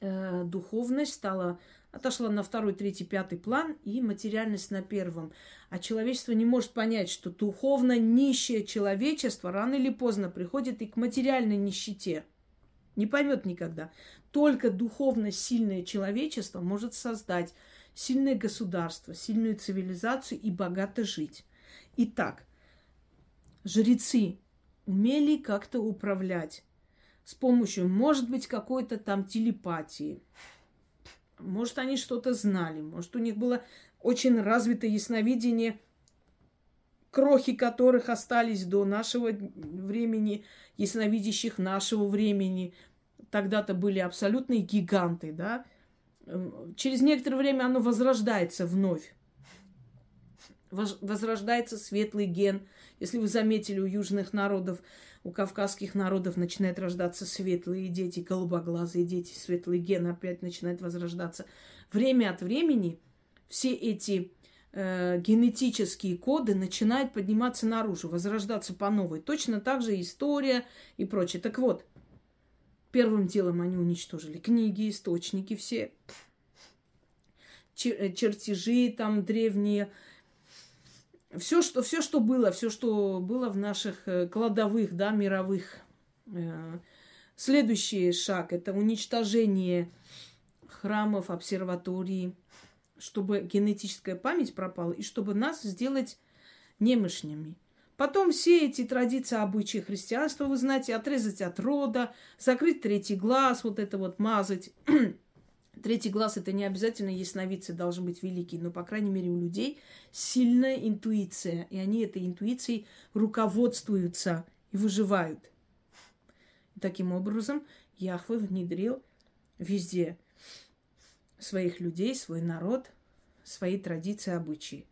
э, духовность стала отошла на второй, третий, пятый план и материальность на первом. А человечество не может понять, что духовно нищее человечество рано или поздно приходит и к материальной нищете. Не поймет никогда. Только духовно сильное человечество может создать сильное государство, сильную цивилизацию и богато жить. Итак, жрецы умели как-то управлять с помощью, может быть, какой-то там телепатии. Может, они что-то знали, может, у них было очень развитое ясновидение, крохи которых остались до нашего времени, ясновидящих нашего времени. Тогда-то были абсолютные гиганты, да. Через некоторое время оно возрождается вновь. Возрождается светлый ген – если вы заметили, у южных народов, у кавказских народов начинают рождаться светлые дети, голубоглазые дети, светлый ген опять начинает возрождаться. Время от времени все эти э, генетические коды начинают подниматься наружу, возрождаться по новой. Точно так же история и прочее. Так вот, первым делом они уничтожили книги, источники все, э, чертежи там древние, все, что, все, что было, все, что было в наших э, кладовых, да, мировых. Э, следующий шаг – это уничтожение храмов, обсерваторий, чтобы генетическая память пропала и чтобы нас сделать немощными. Потом все эти традиции, обычаи христианства, вы знаете, отрезать от рода, закрыть третий глаз, вот это вот мазать. Третий глаз это не обязательно ясновидцы должны быть великие, но, по крайней мере, у людей сильная интуиция, и они этой интуицией руководствуются и выживают. Таким образом Яхве внедрил везде своих людей, свой народ, свои традиции, обычаи.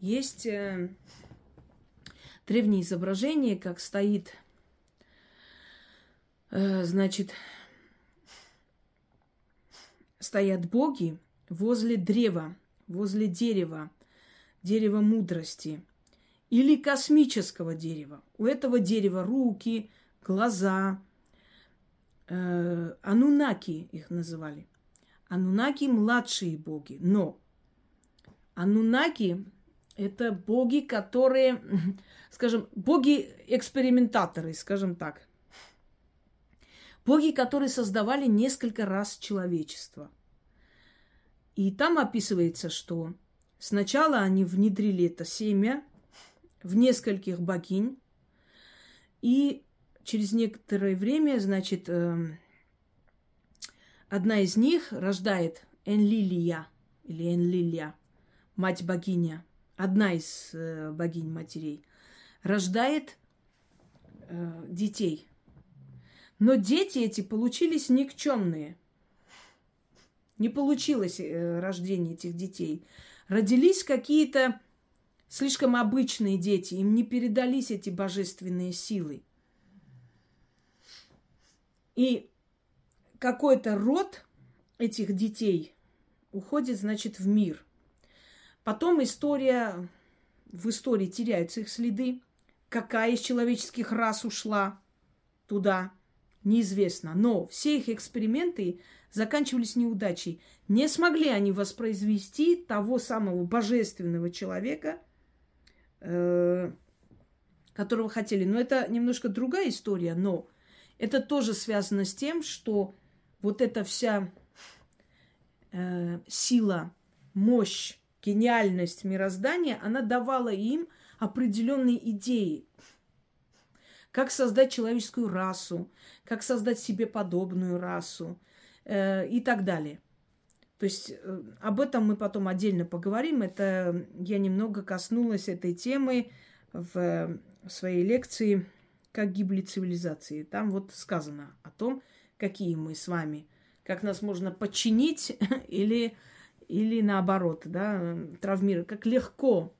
Есть э, древние изображения, как стоит, э, значит, стоят боги возле древа, возле дерева, дерева мудрости или космического дерева. У этого дерева руки, глаза, э, анунаки их называли. Анунаки младшие боги, но анунаки это боги, которые, скажем, боги-экспериментаторы, скажем так. Боги, которые создавали несколько раз человечество. И там описывается, что сначала они внедрили это семя в нескольких богинь, и через некоторое время, значит, эм, одна из них рождает Энлилия или Энлилия, мать-богиня, одна из э, богинь матерей, рождает э, детей – но дети эти получились никчемные. Не получилось э, рождение этих детей. Родились какие-то слишком обычные дети, им не передались эти божественные силы. И какой-то род этих детей уходит, значит, в мир. Потом история, в истории теряются их следы. Какая из человеческих рас ушла туда – неизвестно. Но все их эксперименты заканчивались неудачей. Не смогли они воспроизвести того самого божественного человека, э, которого хотели. Но это немножко другая история, но это тоже связано с тем, что вот эта вся э, сила, мощь гениальность мироздания, она давала им определенные идеи. Как создать человеческую расу, как создать себе подобную расу э, и так далее. То есть э, об этом мы потом отдельно поговорим. Это я немного коснулась этой темы в, в своей лекции «Как гибли цивилизации». Там вот сказано о том, какие мы с вами, как нас можно подчинить или, или наоборот, да, травмировать, как легко,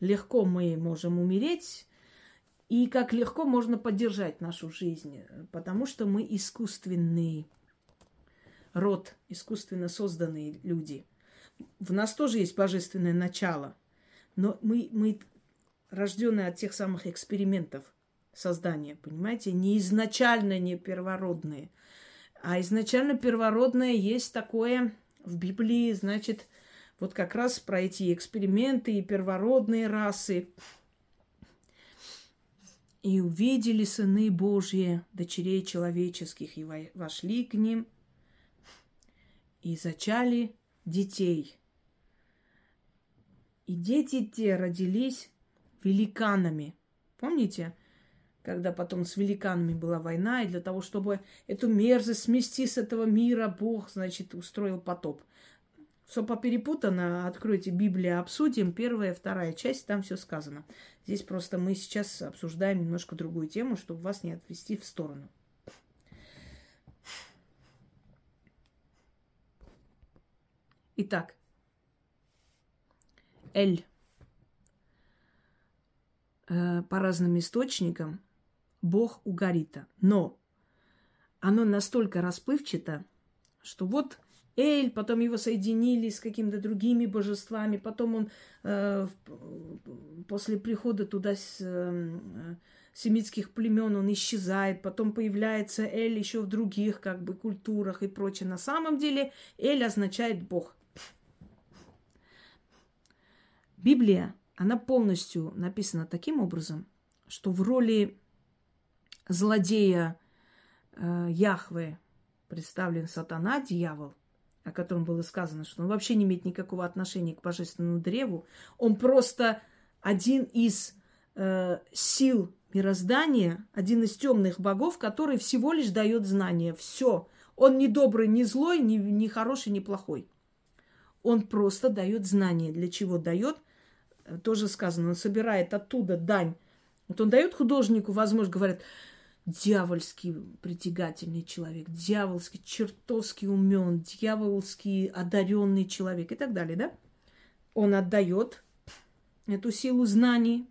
легко мы можем умереть, и как легко можно поддержать нашу жизнь, потому что мы искусственный род, искусственно созданные люди. В нас тоже есть божественное начало, но мы, мы рождены от тех самых экспериментов создания, понимаете, не изначально не первородные, а изначально первородное есть такое в Библии, значит, вот как раз про эти эксперименты и первородные расы. И увидели сыны Божьи, дочерей человеческих, и вошли к ним, и зачали детей. И дети те родились великанами. Помните? когда потом с великанами была война, и для того, чтобы эту мерзость смести с этого мира, Бог, значит, устроил потоп. Все поперепутано, откройте Библию, обсудим. Первая, вторая часть, там все сказано. Здесь просто мы сейчас обсуждаем немножко другую тему, чтобы вас не отвести в сторону. Итак, Эль э, по разным источникам бог Угарита. Но оно настолько расплывчато, что вот Эль, потом его соединили с какими-то другими божествами, потом он э, после прихода туда с э, семитских племен он исчезает, потом появляется Эль еще в других как бы культурах и прочее. На самом деле Эль означает Бог. Библия, она полностью написана таким образом, что в роли злодея э, Яхве представлен сатана, дьявол, о котором было сказано, что он вообще не имеет никакого отношения к божественному древу. Он просто один из э, сил мироздания, один из темных богов, который всего лишь дает знания. Все. Он не добрый, не злой, не, не хороший, не плохой. Он просто дает знания. Для чего дает? Э, тоже сказано, он собирает оттуда дань. Вот он дает художнику возможность, говорят, дьявольский притягательный человек, дьявольский чертовски умен, дьявольский одаренный человек и так далее, да? Он отдает эту силу знаний.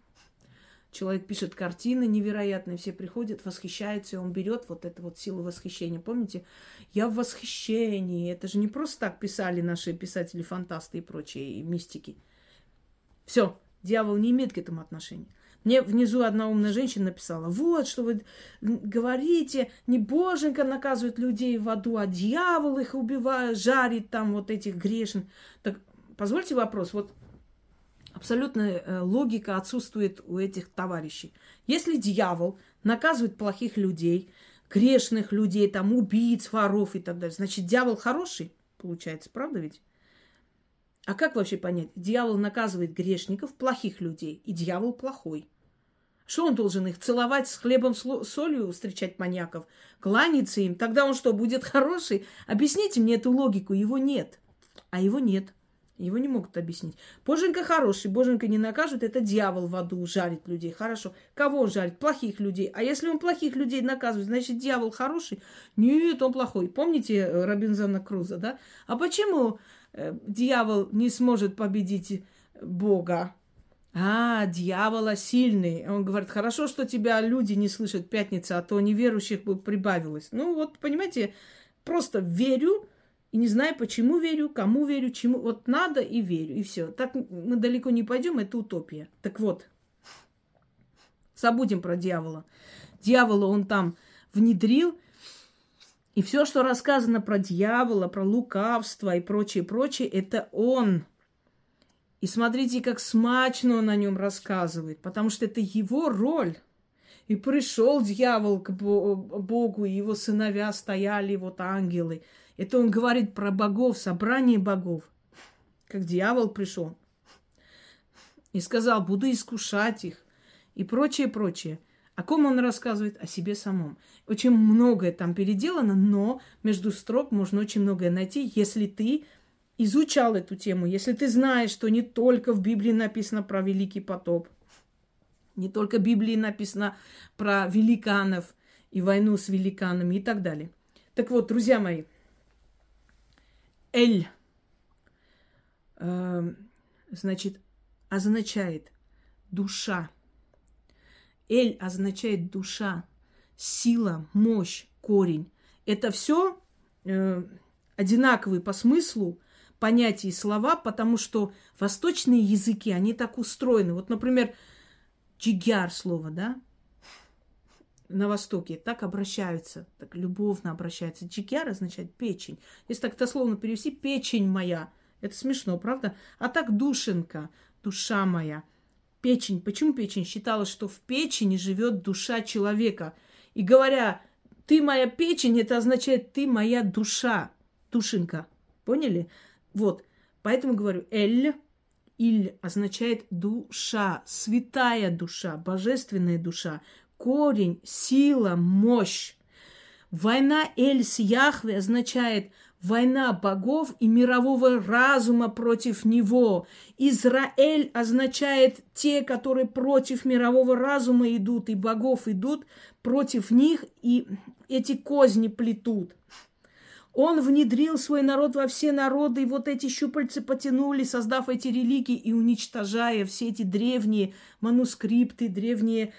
Человек пишет картины невероятные, все приходят, восхищаются, и он берет вот эту вот силу восхищения. Помните, я в восхищении. Это же не просто так писали наши писатели-фантасты и прочие и мистики. Все, дьявол не имеет к этому отношения. Мне внизу одна умная женщина написала, вот, что вы говорите, не боженька наказывает людей в аду, а дьявол их убивает, жарит там вот этих грешен. Так позвольте вопрос, вот абсолютная э, логика отсутствует у этих товарищей. Если дьявол наказывает плохих людей, грешных людей, там, убийц, воров и так далее, значит, дьявол хороший, получается, правда ведь? А как вообще понять? Дьявол наказывает грешников, плохих людей, и дьявол плохой. Что он должен их целовать с хлебом, солью, встречать маньяков, кланяться им? Тогда он что, будет хороший? Объясните мне эту логику. Его нет. А его нет. Его не могут объяснить. Боженька хороший, Боженька не накажет, это дьявол в аду жарит людей. Хорошо. Кого он жарит? Плохих людей. А если он плохих людей наказывает, значит, дьявол хороший? Нет, он плохой. Помните э, Робинзона Круза, да? А почему э, дьявол не сможет победить Бога? А, дьявола сильный. Он говорит, хорошо, что тебя люди не слышат пятница, а то неверующих бы прибавилось. Ну вот, понимаете, просто верю и не знаю, почему верю, кому верю, чему. Вот надо и верю, и все. Так мы далеко не пойдем, это утопия. Так вот, забудем про дьявола. Дьявола он там внедрил, и все, что рассказано про дьявола, про лукавство и прочее, прочее, это он и смотрите, как смачно он о нем рассказывает, потому что это его роль. И пришел дьявол к Богу, и его сыновья стояли, вот ангелы. Это он говорит про богов, собрание богов. как дьявол пришел и сказал, буду искушать их и прочее, прочее. О ком он рассказывает? О себе самом. Очень многое там переделано, но между строк можно очень многое найти, если ты изучал эту тему, если ты знаешь, что не только в Библии написано про Великий потоп, не только в Библии написано про великанов и войну с великанами и так далее. Так вот, друзья мои, Эль, э, значит, означает душа. Эль означает душа, сила, мощь, корень. Это все э, одинаковые по смыслу понятия и слова, потому что восточные языки, они так устроены. Вот, например, джигяр слово, да, на Востоке так обращаются, так любовно обращаются. Джигяр означает печень. Если так дословно перевести, печень моя. Это смешно, правда? А так душенка, душа моя. Печень. Почему печень? Считалось, что в печени живет душа человека. И говоря, ты моя печень, это означает, ты моя душа, душенька. Поняли? Вот. Поэтому говорю, эль, иль означает душа, святая душа, божественная душа, корень, сила, мощь. Война Эль с Яхве означает война богов и мирового разума против него. Израиль означает те, которые против мирового разума идут, и богов идут против них, и эти козни плетут. Он внедрил свой народ во все народы, и вот эти щупальцы потянули, создав эти религии и уничтожая все эти древние манускрипты, древние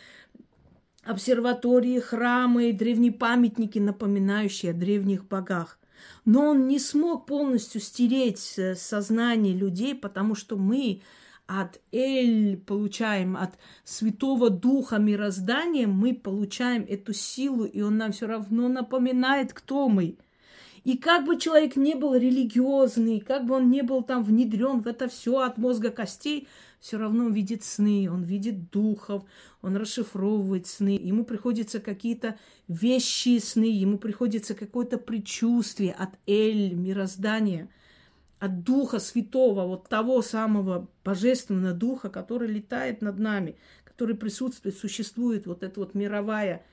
обсерватории, храмы, древние памятники, напоминающие о древних богах. Но он не смог полностью стереть э, сознание людей, потому что мы от Эль получаем, от Святого Духа мироздания, мы получаем эту силу, и он нам все равно напоминает, кто мы. И как бы человек не был религиозный, как бы он не был там внедрен в это все от мозга костей, все равно он видит сны, он видит духов, он расшифровывает сны, ему приходится какие-то вещи сны, ему приходится какое-то предчувствие от Эль, мироздания, от Духа Святого, вот того самого Божественного Духа, который летает над нами, который присутствует, существует, вот эта вот мировая,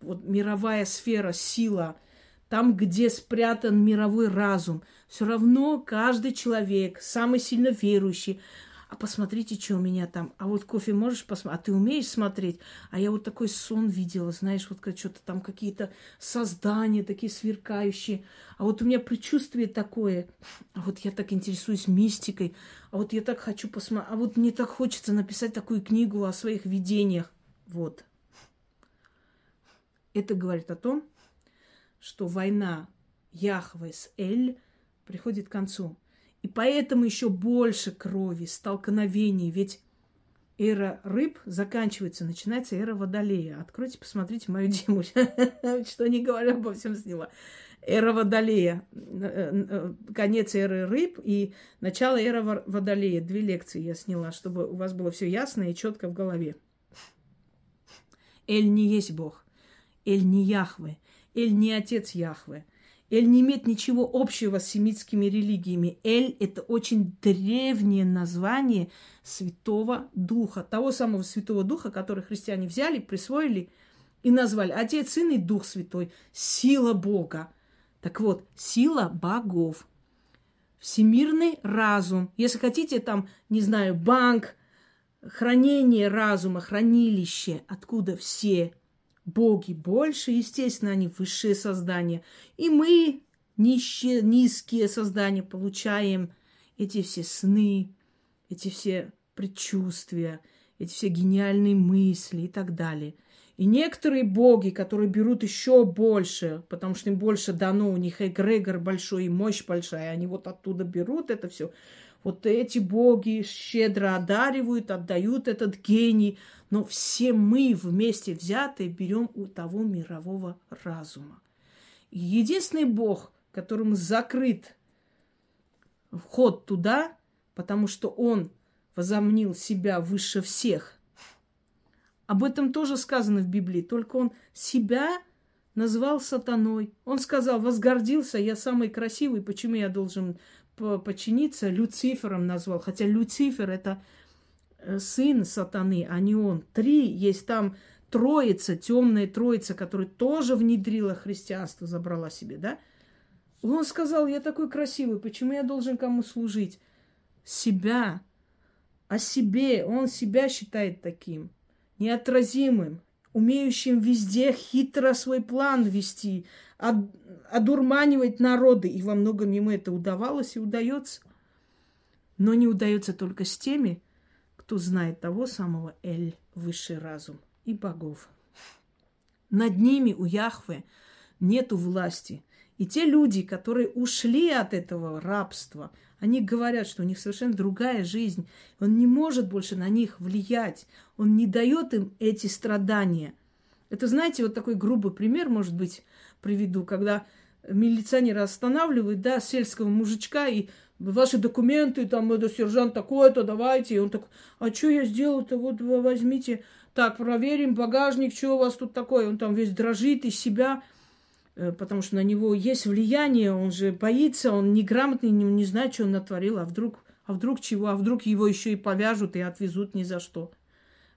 вот мировая сфера, сила – там, где спрятан мировой разум, все равно каждый человек, самый сильно верующий, а посмотрите, что у меня там. А вот кофе можешь посмотреть? А ты умеешь смотреть? А я вот такой сон видела, знаешь, вот что-то там какие-то создания такие сверкающие. А вот у меня предчувствие такое. А вот я так интересуюсь мистикой. А вот я так хочу посмотреть. А вот мне так хочется написать такую книгу о своих видениях. Вот. Это говорит о том, что война Яхве с Эль приходит к концу. И поэтому еще больше крови, столкновений. Ведь эра рыб заканчивается, начинается эра водолея. Откройте, посмотрите мою тему, что не говоря обо всем сняла. Эра водолея, конец эры рыб и начало эры водолея. Две лекции я сняла, чтобы у вас было все ясно и четко в голове. Эль не есть Бог. Эль не Яхве. Эль не отец Яхве. Эль не имеет ничего общего с семитскими религиями. Эль – это очень древнее название Святого Духа. Того самого Святого Духа, который христиане взяли, присвоили и назвали Отец, Сын и Дух Святой. Сила Бога. Так вот, сила богов. Всемирный разум. Если хотите, там, не знаю, банк, хранение разума, хранилище, откуда все боги больше, естественно, они высшие создания. И мы, нищие, низкие создания, получаем эти все сны, эти все предчувствия, эти все гениальные мысли и так далее. И некоторые боги, которые берут еще больше, потому что им больше дано, у них эгрегор большой и мощь большая, они вот оттуда берут это все. Вот эти боги щедро одаривают, отдают этот гений, но все мы вместе взятые берем у того мирового разума. Единственный бог, которому закрыт вход туда, потому что он возомнил себя выше всех. Об этом тоже сказано в Библии, только он себя назвал сатаной. Он сказал, возгордился, я самый красивый, почему я должен подчиниться, Люцифером назвал. Хотя Люцифер это сын сатаны, а не он. Три есть там троица, темная троица, которая тоже внедрила христианство, забрала себе, да? Он сказал, я такой красивый, почему я должен кому служить? Себя, о себе. Он себя считает таким, неотразимым, умеющим везде хитро свой план вести, одурманивать народы. И во многом ему это удавалось и удается. Но не удается только с теми, кто знает того самого Эль, высший разум и богов. Над ними у Яхве нету власти. И те люди, которые ушли от этого рабства, они говорят, что у них совершенно другая жизнь. Он не может больше на них влиять. Он не дает им эти страдания. Это, знаете, вот такой грубый пример, может быть, приведу, когда милиционеры останавливают, да, сельского мужичка и ваши документы, там, это сержант такой-то, давайте. И он такой, а что я сделал-то, вот вы возьмите. Так, проверим багажник, что у вас тут такое. Он там весь дрожит из себя, э, потому что на него есть влияние, он же боится, он неграмотный, не, не знает, что он натворил, а вдруг, а вдруг чего, а вдруг его еще и повяжут и отвезут ни за что.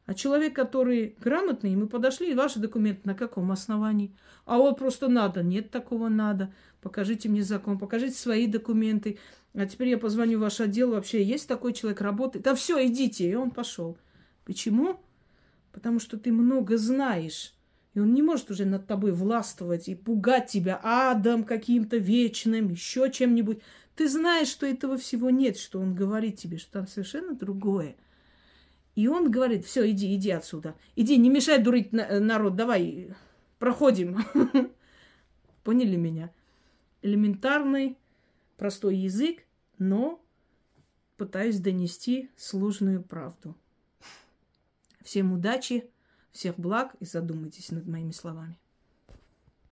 А человек, который грамотный, мы подошли, ваши документы на каком основании? А вот просто надо. Нет такого надо. Покажите мне закон, покажите свои документы. А теперь я позвоню в ваш отдел. Вообще есть такой человек, работает? Да все, идите. И он пошел. Почему? Потому что ты много знаешь. И он не может уже над тобой властвовать и пугать тебя адом каким-то вечным, еще чем-нибудь. Ты знаешь, что этого всего нет, что он говорит тебе, что там совершенно другое. И он говорит, все, иди, иди отсюда. Иди, не мешай дурить народ, давай, проходим. Поняли меня? Элементарный, простой язык, но пытаюсь донести сложную правду. Всем удачи, всех благ и задумайтесь над моими словами.